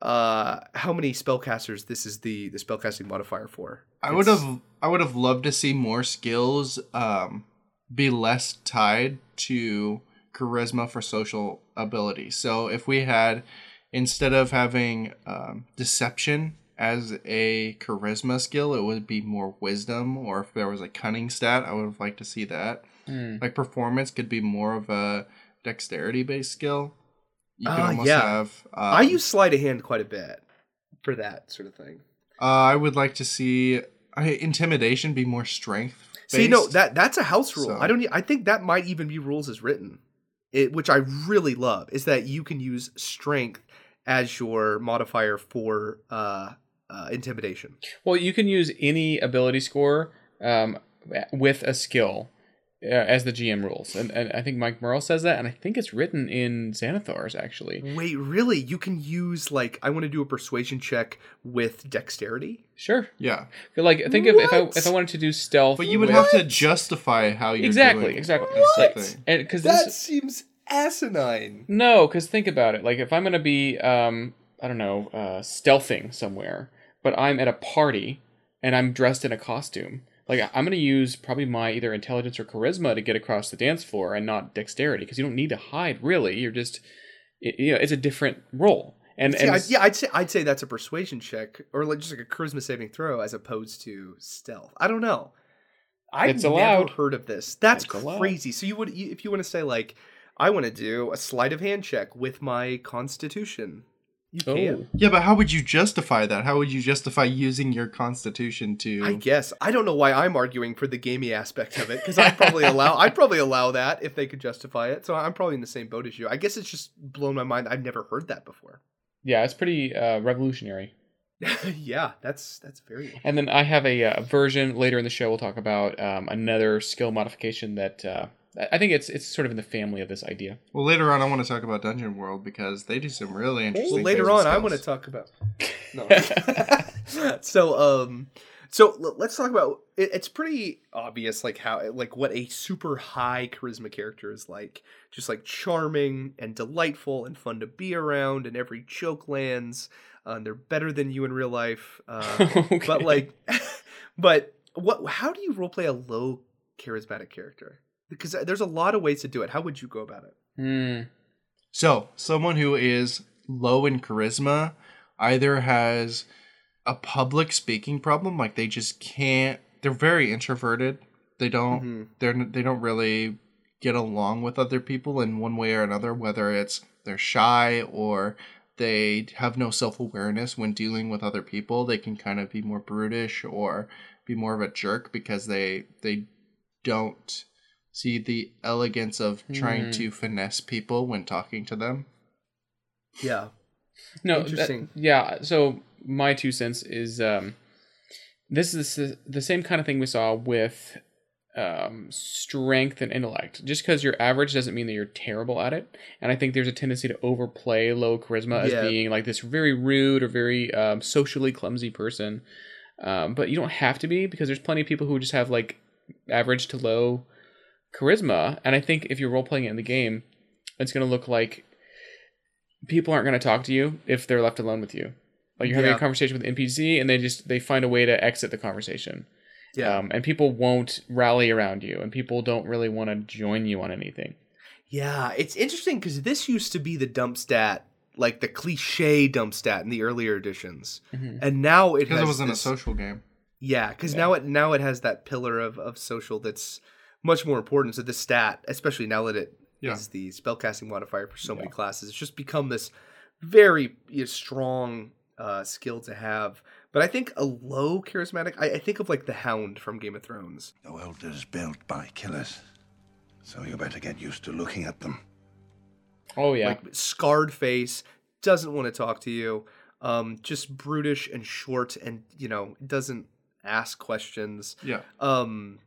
Speaker 2: uh how many spellcasters this is the the spellcasting modifier for.
Speaker 3: I would have I would have loved to see more skills um, be less tied to charisma for social ability. So if we had instead of having um, deception as a charisma skill, it would be more wisdom. Or if there was a cunning stat, I would have liked to see that.
Speaker 1: Hmm.
Speaker 3: Like performance could be more of a dexterity based skill. You could
Speaker 2: Ah,
Speaker 3: almost
Speaker 2: yeah.
Speaker 3: have. Um,
Speaker 2: I use sleight of hand quite a bit for that sort of thing.
Speaker 3: Uh, I would like to see uh, intimidation be more strength.
Speaker 2: See, no, that that's a house rule.
Speaker 3: So-
Speaker 2: I don't. I think that might even be rules as written, it, which I really love. Is that you can use strength as your modifier for uh, uh, intimidation.
Speaker 1: Well, you can use any ability score um, with a skill as the GM rules, and, and I think Mike Mearls says that, and I think it's written in Xanathar's actually.
Speaker 2: Wait, really? You can use like I want to do a persuasion check with dexterity.
Speaker 1: Sure.
Speaker 3: Yeah,
Speaker 1: Like think of if I if I wanted to do stealth,
Speaker 3: but you would
Speaker 1: with-
Speaker 3: have to justify how you
Speaker 1: exactly exactly
Speaker 3: That's
Speaker 1: like, and because
Speaker 2: That
Speaker 1: this
Speaker 2: seems asinine.
Speaker 1: no, because think about it. Like if I'm gonna be um I don't know uh, stealthing somewhere, but I'm at a party and I'm dressed in a costume. Like I'm gonna use probably my either intelligence or charisma to get across the dance floor and not dexterity because you don't need to hide really. You're just it, you know it's a different role. And,
Speaker 2: See,
Speaker 1: and
Speaker 2: I, yeah, I'd say I'd say that's a persuasion check or like just like a charisma saving throw as opposed to stealth. I don't know. I've never heard of this. That's
Speaker 1: It's allowed.
Speaker 2: crazy. So you would you, if you want to say like I want to do a sleight of hand check with my constitution. You
Speaker 1: oh
Speaker 2: can.
Speaker 3: Yeah, but how would you justify that? How would you justify using your constitution to?
Speaker 2: I guess I don't know why I'm arguing for the gamey aspect of it because I'd probably allow I'd probably allow that if they could justify it. So I'm probably in the same boat as you. I guess it's just blown my mind. I've never heard that before.
Speaker 1: yeah, it's pretty uh, revolutionary.
Speaker 2: yeah, that's that's very.
Speaker 1: And then I have a, uh version later in the show. We'll talk about um, another skill modification that uh, I- I think it's it's sort of in the family of this idea.
Speaker 3: Well, later on, I want to talk about Dungeon World because they do some really interesting.
Speaker 2: Well, later
Speaker 3: things with
Speaker 2: on, I want to talk about. No. so, um, so l- let's talk about. It, it's pretty obvious, like how, like what a super high charisma character is like. Just like charming and delightful and fun to be around, and every joke lands. Uh, and they're better than you in real life. Uh,
Speaker 1: Okay.
Speaker 2: But like, but what? How do you roleplay a low charismatic character? Because there's a lot of ways to do it. How would you go about it?
Speaker 1: Hmm.
Speaker 3: So, someone who is low in charisma either has a public speaking problem, like they just can't. They're very introverted. They don't.
Speaker 2: Mhm.
Speaker 3: They're they don't really get along with other people in one way or another. Whether it's they're shy or they have no self awareness when dealing with other people. They can kind of be more brutish or be more of a jerk because they they don't see the elegance of trying
Speaker 1: Hmm.
Speaker 3: to finesse people when talking to them.
Speaker 2: Yeah.
Speaker 1: No, that-
Speaker 2: Interesting.
Speaker 1: yeah. So my two cents is um, this is the- the same kind of thing we saw with um, strength and intellect. Just because you're average doesn't mean that you're terrible at it. And I think there's a tendency to overplay low charisma as
Speaker 2: Yeah.
Speaker 1: being like this very rude or very um, socially clumsy person. Um, but you don't have to be because there's plenty of people who just have like average to low charisma. And I think if you're role playing it in the game, it's going to look like people aren't going to talk to you if they're left alone with you. Like you're having
Speaker 2: Yeah.
Speaker 1: a conversation with NPC and they just they find a way to exit the conversation.
Speaker 2: Yeah.
Speaker 1: Um, and people won't rally around you and people don't really want to join you on anything.
Speaker 2: Yeah, it's interesting because this used to be the dump stat, like the cliche dump stat in the earlier editions,
Speaker 1: Mhm.
Speaker 2: and now it
Speaker 3: Because
Speaker 2: has
Speaker 3: it wasn't
Speaker 2: this-
Speaker 3: a social game.
Speaker 2: Yeah, because
Speaker 1: Yeah.
Speaker 2: now it now it has that pillar of of social that's much more important. So this stat, especially now that it is
Speaker 3: Yeah.
Speaker 2: the spellcasting modifier for so many classes, it's just become this very you know, strong uh, skill to have. But I think a low charismatic, I, I think of like the Hound from Game of Thrones.
Speaker 5: The world is built by killers, so you better get used to looking at them.
Speaker 1: Oh yeah.
Speaker 2: like scarred face, doesn't want to talk to you, um, just brutish and short, and you know doesn't ask questions.
Speaker 3: Yeah.
Speaker 2: Um,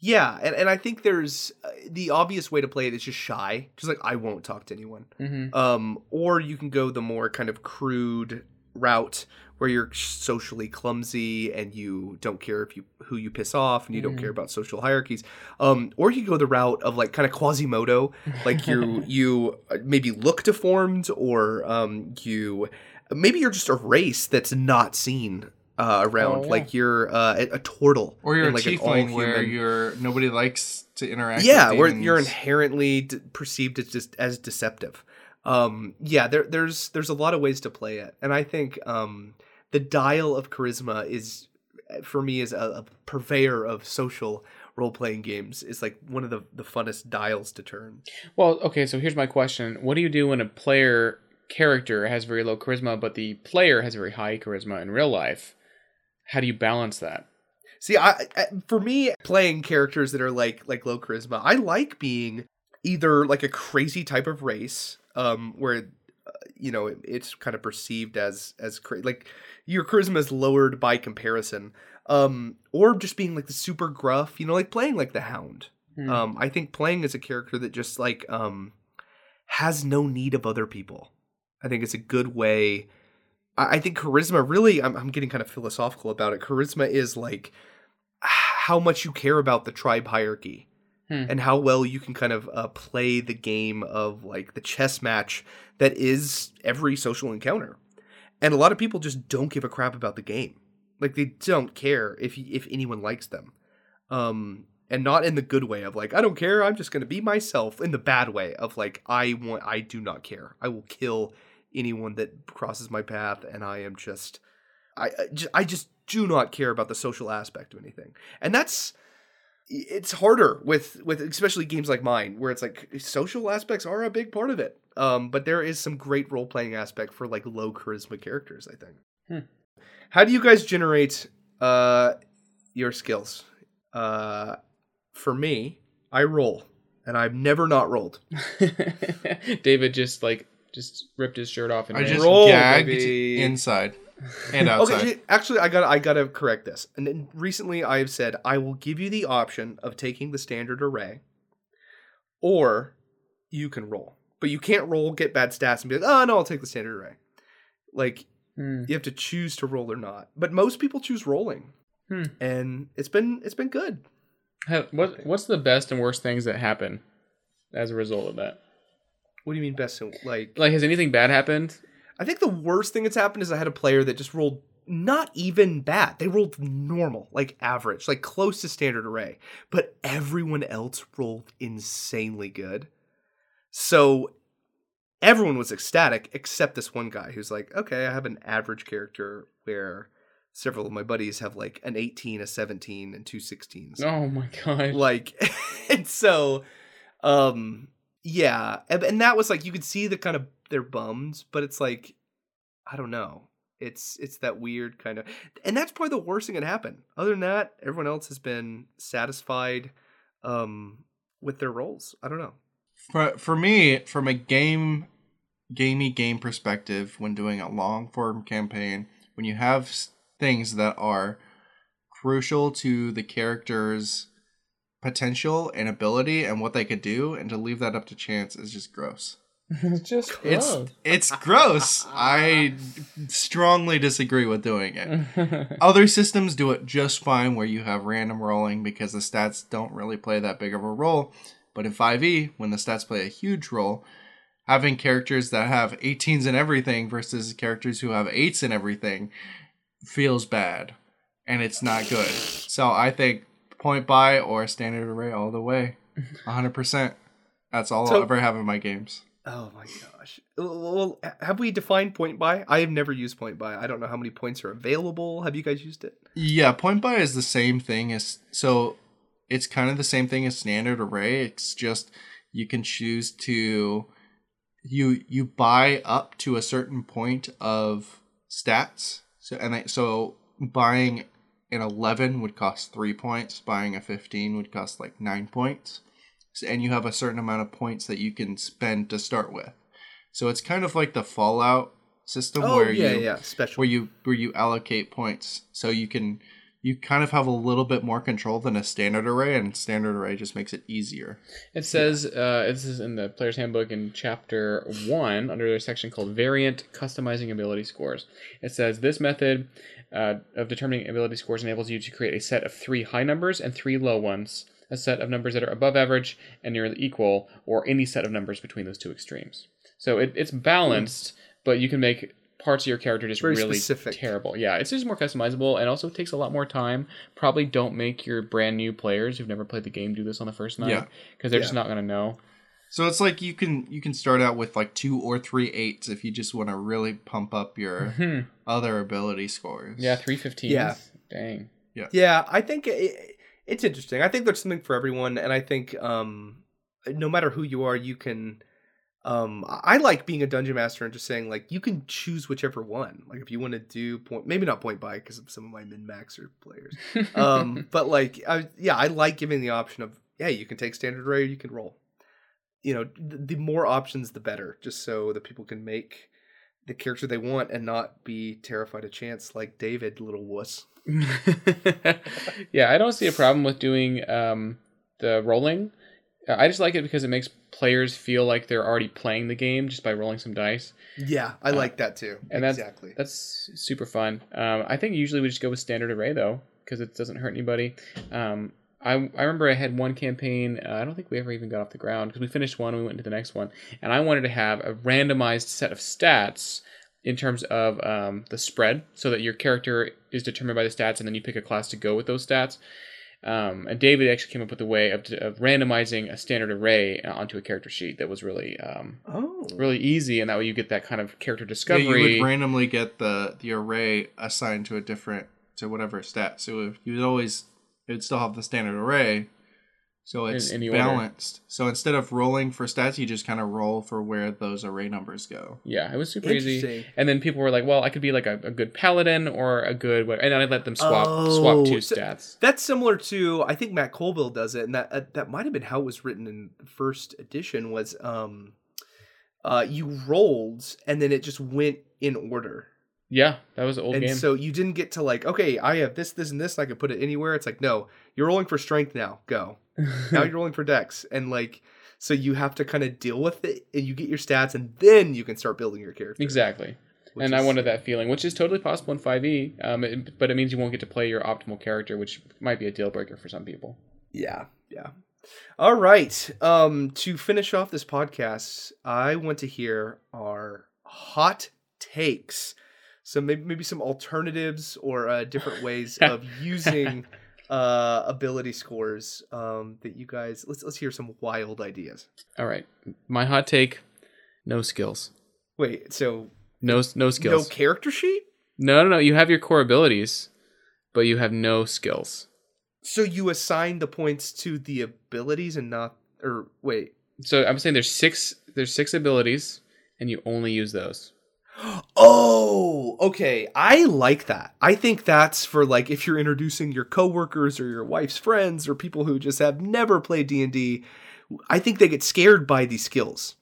Speaker 2: yeah, and, and I think there's uh, the obvious way to play it is just shy, just like I won't talk to anyone.
Speaker 1: hmm
Speaker 2: Um, or you can go the more kind of crude route where you're socially clumsy and you don't care if you who you piss off and you don't
Speaker 1: Mhm.
Speaker 2: care about social hierarchies. Um, or you go the route of like kind of Quasimodo, like you you uh, maybe look deformed or um you maybe you're just a race that's not seen uh, around,
Speaker 1: Oh, yeah.
Speaker 2: like you're uh, a, a turtle
Speaker 3: Or you're
Speaker 2: in,
Speaker 3: a
Speaker 2: like an
Speaker 3: tiefling where you're nobody likes to interact.
Speaker 2: yeah
Speaker 3: with
Speaker 2: where you're inherently d- perceived as just as deceptive um yeah there there's there's a lot of ways to play it and i think um the dial of charisma is for me is a, a purveyor of social role-playing games is like one of the the funnest dials to turn
Speaker 1: Well, okay, so here's my question. What do you do when a player character has very low charisma, but the player has very high charisma in real life? How do you balance that?
Speaker 2: See, I, I for me playing characters that are like like low charisma, I like being either like a crazy type of race, um, where you know, it, it's kind of perceived as as cra- like your charisma is lowered by comparison. Um, or just being like the super gruff, you know, like playing like the Hound.
Speaker 1: Hmm.
Speaker 2: Um, I think playing as a character that just like um has no need of other people. I think it's a good way. I, I think charisma really. I'm, I'm getting kind of philosophical about it. Charisma is like how much you care about the tribe hierarchy
Speaker 1: Hmm.
Speaker 2: and how well you can kind of uh, play the game of like the chess match that is every social encounter. And a lot of people just don't give a crap about the game. Like they don't care if if anyone likes them. Um and not in the good way of like I don't care, I'm just going to be myself in the bad way of like I want I do not care. I will kill anyone that crosses my path and I am just I I just do not care about the social aspect of anything. And that's it's harder with with especially games like mine where it's like social aspects are a big part of it. Um but there is some great role playing aspect for like low charisma characters, I think.
Speaker 1: Hmm.
Speaker 2: How do you guys generate uh your skills? Uh for me, I roll and I've never not rolled.
Speaker 1: David just like just ripped his shirt off and
Speaker 3: I
Speaker 1: ran.
Speaker 3: just
Speaker 2: Roll,
Speaker 3: gagged
Speaker 2: baby.
Speaker 3: inside and outside.
Speaker 2: Okay, actually, I got I gotta correct this. And then recently, I have said I will give you the option of taking the standard array, or you can roll, but you can't roll, get bad stats, and be like, oh no, I'll take the standard array. Like
Speaker 1: Hmm.
Speaker 2: you have to choose to roll or not. But most people choose rolling,
Speaker 1: Hmm.
Speaker 2: and it's been it's been good.
Speaker 1: What what's the best and worst things that happen as a result of that?
Speaker 2: What do you mean best? in- Like,
Speaker 1: Like, has anything bad happened?
Speaker 2: I think the worst thing that's happened is I had a player that just rolled not even bad. They rolled normal, like average, like close to standard array. But everyone else rolled insanely good. So everyone was ecstatic except this one guy who's like, okay, I have an average character where several of my buddies have like an 18, a 17, and two 16s
Speaker 1: Oh my god!
Speaker 2: like and so um yeah and, and that was like you could see the kind of they're bummed but it's like i don't know. It's it's that weird kind of and that's probably the worst thing that happened other than that everyone else has been satisfied um with their roles. I don't know.
Speaker 3: For for me, from a game gamey game perspective, when doing a long form campaign, when you have things that are crucial to the character's potential and ability and what they could do, and to leave that up to chance is just gross.
Speaker 1: it's just
Speaker 3: It's it's gross. I strongly disagree with doing it. Other systems do it just fine where you have random rolling because the stats don't really play that big of a role. But in 5e, when the stats play a huge role, having characters that have 18s and everything versus characters who have 8s and everything feels bad and it's not good. So I think point buy or standard array all the way. 100%. That's all
Speaker 2: So-
Speaker 3: I'll ever have in my games.
Speaker 2: oh my gosh well have we defined point buy i have never used point buy i don't know how many points are available have you guys used it
Speaker 3: Yeah, point buy is the same thing as so it's kind of the same thing as standard array. It's just you can choose to you you buy up to a certain point of stats. So and I, so buying an 11 would cost 3 points, buying a 15 would cost like 9 points. And you have a certain amount of points that you can spend to start with. So it's kind of like the Fallout system
Speaker 2: oh
Speaker 3: where
Speaker 2: yeah
Speaker 3: you
Speaker 2: yeah special
Speaker 3: where you where you allocate points so you can you kind of have a little bit more control than a standard array and standard array just makes it easier
Speaker 1: It says uh, this is in the player's handbook in chapter one under a section called variant customizing ability scores. It says this method uh, of determining ability scores enables you to create a set of three high numbers and three low ones, a set of numbers that are above average and nearly equal, or any set of numbers between those two extremes. So it, it's balanced, but you can make parts of your character just
Speaker 2: Very
Speaker 1: really
Speaker 2: specific.
Speaker 1: terrible. Yeah, it's just more customizable and also takes a lot more time. Probably don't make your brand new players who've never played the game do this on the first night
Speaker 3: Yeah.
Speaker 1: because they're just not going to know.
Speaker 3: So it's like you can you can start out with like two or three eights if you just want to really pump up your
Speaker 1: Hmm.
Speaker 3: other ability scores
Speaker 1: Yeah, three fifteen.
Speaker 2: Yeah.
Speaker 1: Dang.
Speaker 2: Yeah, yeah. I think it, it's interesting. I think there's something for everyone, and I think um, no matter who you are, you can. Um, I I like being a dungeon master and just saying like you can choose whichever one. Like if you want to do point, maybe not point buy because of some of my min maxer players. Um, but like, I, yeah, I like giving the option of yeah, you can take standard array, or you can roll. You know, the more options, the better, just so that people can make the character they want and not be terrified of chance like David, little wuss.
Speaker 1: yeah, I don't see a problem with doing um, the rolling. Uh, I just like it because it makes players feel like they're already playing the game just by rolling some dice,
Speaker 2: Yeah, I like that too.
Speaker 1: and that's
Speaker 2: exactly.
Speaker 1: that's super fun. Um, I think usually we just go with standard array though because it doesn't hurt anybody. Um, I, I remember I had one campaign. Uh, I don't think we ever even got off the ground because we finished one, we went into the next one, and I wanted to have a randomized set of stats in terms of um, the spread, so that your character is determined by the stats, and then you pick a class to go with those stats. Um, and David actually came up with a way of, of randomizing a standard array onto a character sheet that was really um,
Speaker 2: oh,
Speaker 1: really easy, and that way you get that kind of character
Speaker 3: Yeah,
Speaker 1: discovery.
Speaker 3: you would randomly get the the array assigned to a different to whatever stat. So if you would always it would still have the standard array, so it's
Speaker 1: in the order.
Speaker 3: balanced. So instead of rolling for stats, you just kind of roll for where those array numbers go.
Speaker 1: Yeah, it was super easy. And then people were like, "Well, I could be like a, a good paladin or a good," what-" and I let them swap
Speaker 2: Oh,
Speaker 1: swap two
Speaker 2: so-
Speaker 1: stats.
Speaker 2: That's similar to I think Matt Colville does it, and that uh, that might have been how it was written in the first edition. Was um, uh, you rolled and then it just went in order,
Speaker 1: Yeah, that was the old
Speaker 2: and
Speaker 1: game.
Speaker 2: so you didn't get to like, okay, I have this, this, and this, and I can put it anywhere. It's like, no, you're rolling for strength now. Go now. You're rolling for dex, and like, so you have to kind of deal with it, and you get your stats, and then you can start building your character.
Speaker 1: exactly.
Speaker 2: which
Speaker 1: And I wanted that feeling, which is totally possible in 5e, um, it- but it means you won't get to play your optimal character, which might be a deal breaker for some people.
Speaker 2: Yeah, yeah. All right. Um, to finish off this podcast, I want to hear our hot takes. So maybe maybe some alternatives or uh, different ways of using uh, ability scores um, that you guys. Let's let's hear some wild ideas.
Speaker 1: All right, my hot take: no skills,
Speaker 2: Wait, so
Speaker 1: no no skills.
Speaker 2: no character sheet?
Speaker 1: no, no, no. You have your core abilities, but you have no skills.
Speaker 2: So you assign the points to the abilities and not, or wait.
Speaker 1: So I'm saying there's six there's six abilities, and you only use those.
Speaker 2: Oh, okay. I like that. I think that's for like if you're introducing your coworkers or your wife's friends or people who just have never played D&D, I think they get scared by these skills.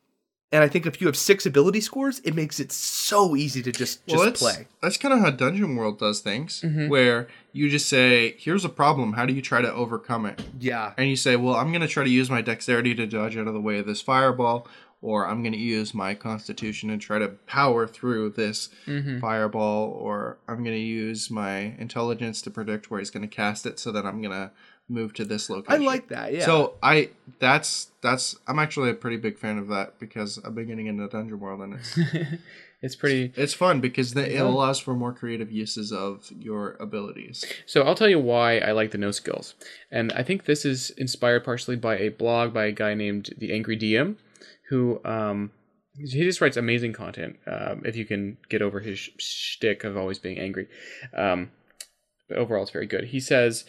Speaker 2: And I think if you have six ability scores, it makes it so easy to just just
Speaker 3: well, that's,
Speaker 2: play.
Speaker 3: That's kind of how Dungeon World does things,
Speaker 1: Mhm.
Speaker 3: where you just say, "Here's a problem. How do you try to overcome it?"
Speaker 2: Yeah.
Speaker 3: And you say, "Well, I'm going to try to use my dexterity to dodge out of the way of this fireball, or I'm going to use my constitution and try to power through this
Speaker 1: Mm-hmm.
Speaker 3: fireball, or I'm going to use my intelligence to predict where he's going to cast it, so that I'm going to move to this location.
Speaker 2: I like that. Yeah.
Speaker 3: So I that's that's I'm actually a pretty big fan of that because I've been getting into Dungeon World and it's
Speaker 1: it's pretty.
Speaker 3: it's fun because the, it allows for more creative uses of your abilities.
Speaker 1: So I'll tell you why I like the no skills, and I think this is inspired partially by a blog by a guy named the Angry DM, who um, he just writes amazing content. Um, if you can get over his sh- shtick of always being angry, um, but overall it's very good. He says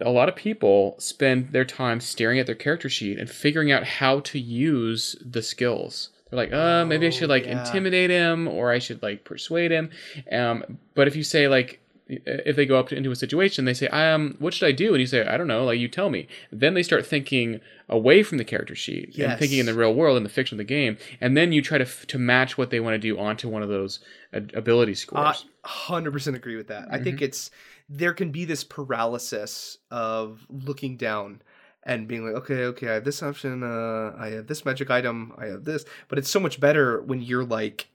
Speaker 1: a lot of people spend their time staring at their character sheet and figuring out how to use the skills. They're like, uh, maybe I
Speaker 2: Oh,
Speaker 1: should like
Speaker 2: yeah.
Speaker 1: intimidate him or I should like persuade him. Um, but if you say like, if they go up to, into a situation, they say, I um, what should I do? And you say, I don't know, like you tell me. Then they start thinking away from the character sheet and thinking in the real world, in the fiction of the game. And then you try to, f- to match what they want to do onto one of those ability
Speaker 2: I
Speaker 1: scores.
Speaker 2: 100% agree with that. I
Speaker 1: Mm-hmm.
Speaker 2: think it's there can be this paralysis of looking down and being like, okay, okay, I have this option, uh, I have this magic item, I have this, but it's so much better when you're like,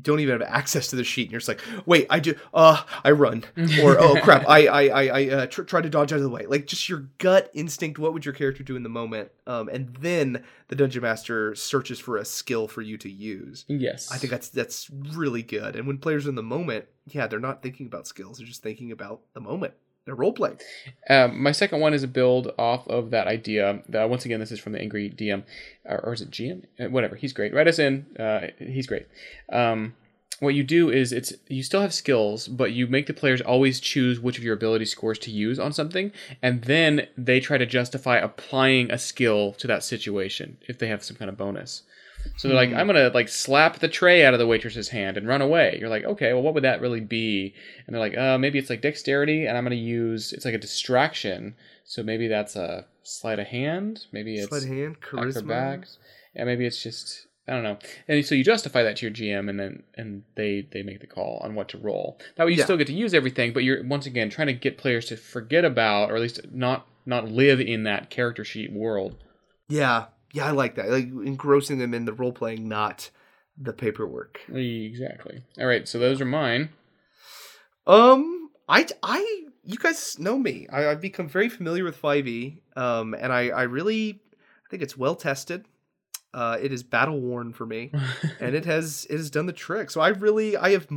Speaker 2: don't even have access to the sheet, and you're just like, wait, I do, uh, I run, or oh crap, I, I, I, I uh, tr- try to dodge out of the way, like just your gut instinct. What would your character do in the moment? Um, and then the dungeon master searches for a skill for you to use.
Speaker 1: yes.
Speaker 2: I think that's that's really good. And when players are in the moment, yeah, they're not thinking about skills; they're just thinking about the moment. They're role.
Speaker 1: Um, my second one is a build off of that idea. Uh, once again, this is from the Angry DM, or, or is it GM? Uh, whatever. He's great. Write us in. Uh, he's great. Um, what you do is it's you still have skills, but you make the players always choose which of your ability scores to use on something, and then they try to justify applying a skill to that situation if they have some kind of bonus. So they're like, I'm gonna like slap the tray out of the waitress's hand and run away. You're like, okay, well, what would that really be? And they're like, uh, maybe it's like dexterity, and I'm gonna use it's like a distraction. So maybe that's a sleight of hand. Maybe it's
Speaker 2: Sleight of hand, charisma.
Speaker 1: acrobatics. Yeah, maybe it's just I don't know. And so you justify that to your GM, and then and they they make the call on what to roll. That way, you
Speaker 2: Yeah.
Speaker 1: still get to use everything, but you're once again trying to get players to forget about, or at least not not live in that character sheet world.
Speaker 2: Yeah, yeah, I like that. Like engrossing them in the role playing, not the paperwork.
Speaker 1: Exactly. All right, so those are mine.
Speaker 2: Um, I, I, you guys know me. I, I've become very familiar with 5e. Um, and I, I really, I think it's well tested. Uh, it is battle worn for me, and it has it has done the trick. So I really, I have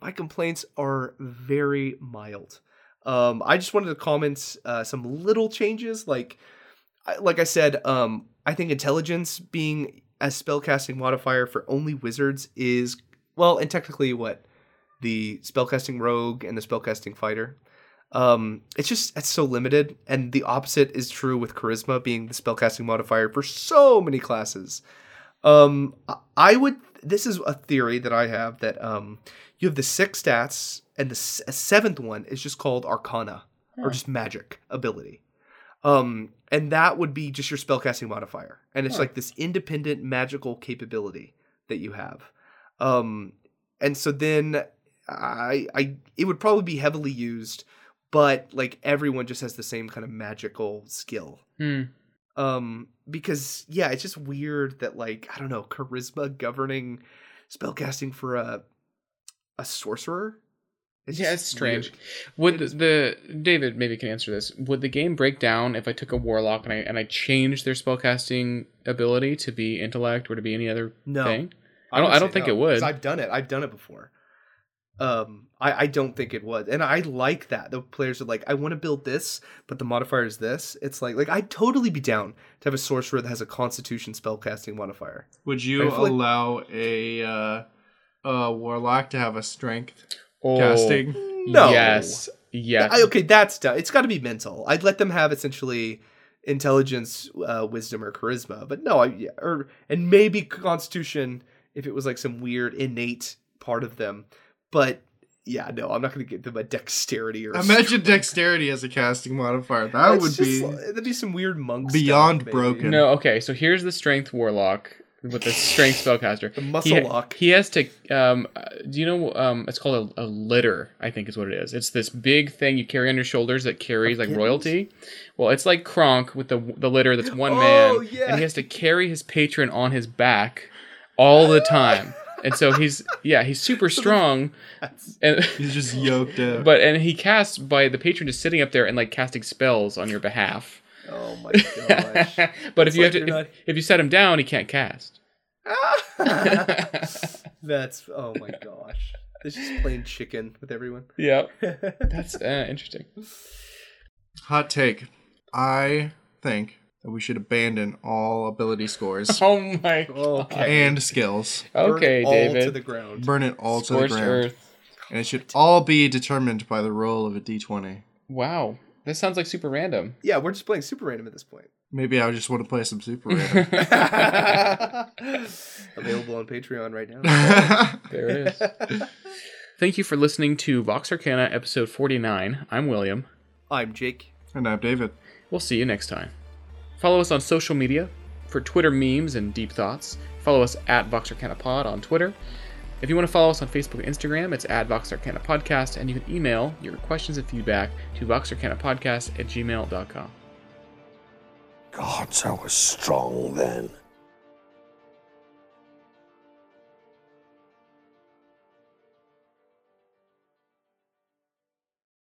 Speaker 2: my complaints are very mild. Um, I just wanted to comment uh, some little changes, like, like I said, um, I think intelligence being a spellcasting modifier for only wizards is well, and technically what the spellcasting rogue and the spellcasting fighter. Um, it's just it's so limited, and the opposite is true with charisma being the spellcasting modifier for so many classes. Um, I- would. This is a theory that I have that um, you have the six stats, and the s- seventh one is just called Arcana or just magic ability. Um, and that would be just your spellcasting modifier, and it's like this independent magical capability that you have. Um, and so then I, I, it would probably be heavily used, but like everyone just has the same kind of magical skill.
Speaker 1: Hmm.
Speaker 2: Um, because yeah, it's just weird that like I don't know charisma governing spellcasting for a a sorcerer.
Speaker 1: Yeah, it's strange.
Speaker 2: weird.
Speaker 1: Would the, the David maybe can answer this? Would the game break down if I took a warlock and I and I changed their spellcasting ability to be intellect or to be any other
Speaker 2: No.
Speaker 1: thing? I don't.
Speaker 2: would
Speaker 1: I don't think
Speaker 2: no,
Speaker 1: it would.
Speaker 2: I've done it. I've done it before. Um, I, I don't think it would, and I like that. The players are like, I want to build this, but the modifier is this. It's like, like I'd totally be down to have a sorcerer that has a Constitution spellcasting modifier.
Speaker 3: Would you
Speaker 2: I feel like-
Speaker 3: allow a uh, a warlock to have a strength
Speaker 1: Oh,
Speaker 3: casting?
Speaker 2: No.
Speaker 1: Yes. Yes.
Speaker 2: I, okay, that's done. It's got to be mental. I'd let them have essentially intelligence, uh, wisdom, or charisma. But no, I yeah, or and maybe Constitution if it was like some weird innate part of them. But yeah, no, I'm not going to give them a dexterity or. a
Speaker 3: Imagine dexterity as a casting modifier. That
Speaker 2: It's
Speaker 3: would
Speaker 2: just
Speaker 3: be
Speaker 2: like- that'd be some weird monk
Speaker 3: beyond
Speaker 2: stuff,
Speaker 3: broken.
Speaker 1: No, okay, so here's the strength warlock with the strength spellcaster.
Speaker 2: The muscle
Speaker 1: he,
Speaker 2: lock.
Speaker 1: He has to. Um, uh, do you know? Um, it's called a, a litter. I think is what it is. It's this big thing you carry on your shoulders that carries like
Speaker 2: kittens?
Speaker 1: royalty. Well, it's like Kronk with the the litter that's one
Speaker 2: Oh,
Speaker 1: man,
Speaker 2: yeah.
Speaker 1: and he has to carry his patron on his back all the time. And so he's yeah he's super strong, and
Speaker 3: He's just yoked up.
Speaker 1: but and he casts by the patron just sitting up there and like casting spells on your behalf.
Speaker 2: Oh my gosh.
Speaker 1: but if
Speaker 2: It's
Speaker 1: you
Speaker 2: like
Speaker 1: have to,
Speaker 2: you're
Speaker 1: if,
Speaker 2: not-
Speaker 1: if you set him down, he can't cast.
Speaker 2: That's oh my gosh. It's just playing chicken with everyone.
Speaker 1: Yeah, that's uh, interesting.
Speaker 3: Hot take. I think that we should abandon all ability scores
Speaker 1: Oh my god.
Speaker 2: Okay.
Speaker 3: and skills.
Speaker 1: Okay,
Speaker 2: Burn all
Speaker 1: David.
Speaker 2: to the ground.
Speaker 3: Burn it all to the ground.
Speaker 1: earth.
Speaker 3: And it should all be determined by the roll of a d20.
Speaker 1: Wow, this sounds like super random.
Speaker 2: Yeah, we're just playing super random at this point.
Speaker 3: Maybe I just want to play some super random.
Speaker 2: Available on Patreon right now.
Speaker 1: There it is. Thank you for listening to Vox Arcana episode 49. I'm William.
Speaker 2: I'm Jake.
Speaker 3: and I'm David.
Speaker 1: We'll see you next time. Follow us on social media for Twitter memes and deep thoughts. Follow us at Vox Arcana Pod on Twitter. If you want to follow us on Facebook and Instagram, it's at Vox Podcast, and you can email your questions and feedback to voxarcanapodcast at gmail.com.
Speaker 5: Gods, I was strong then.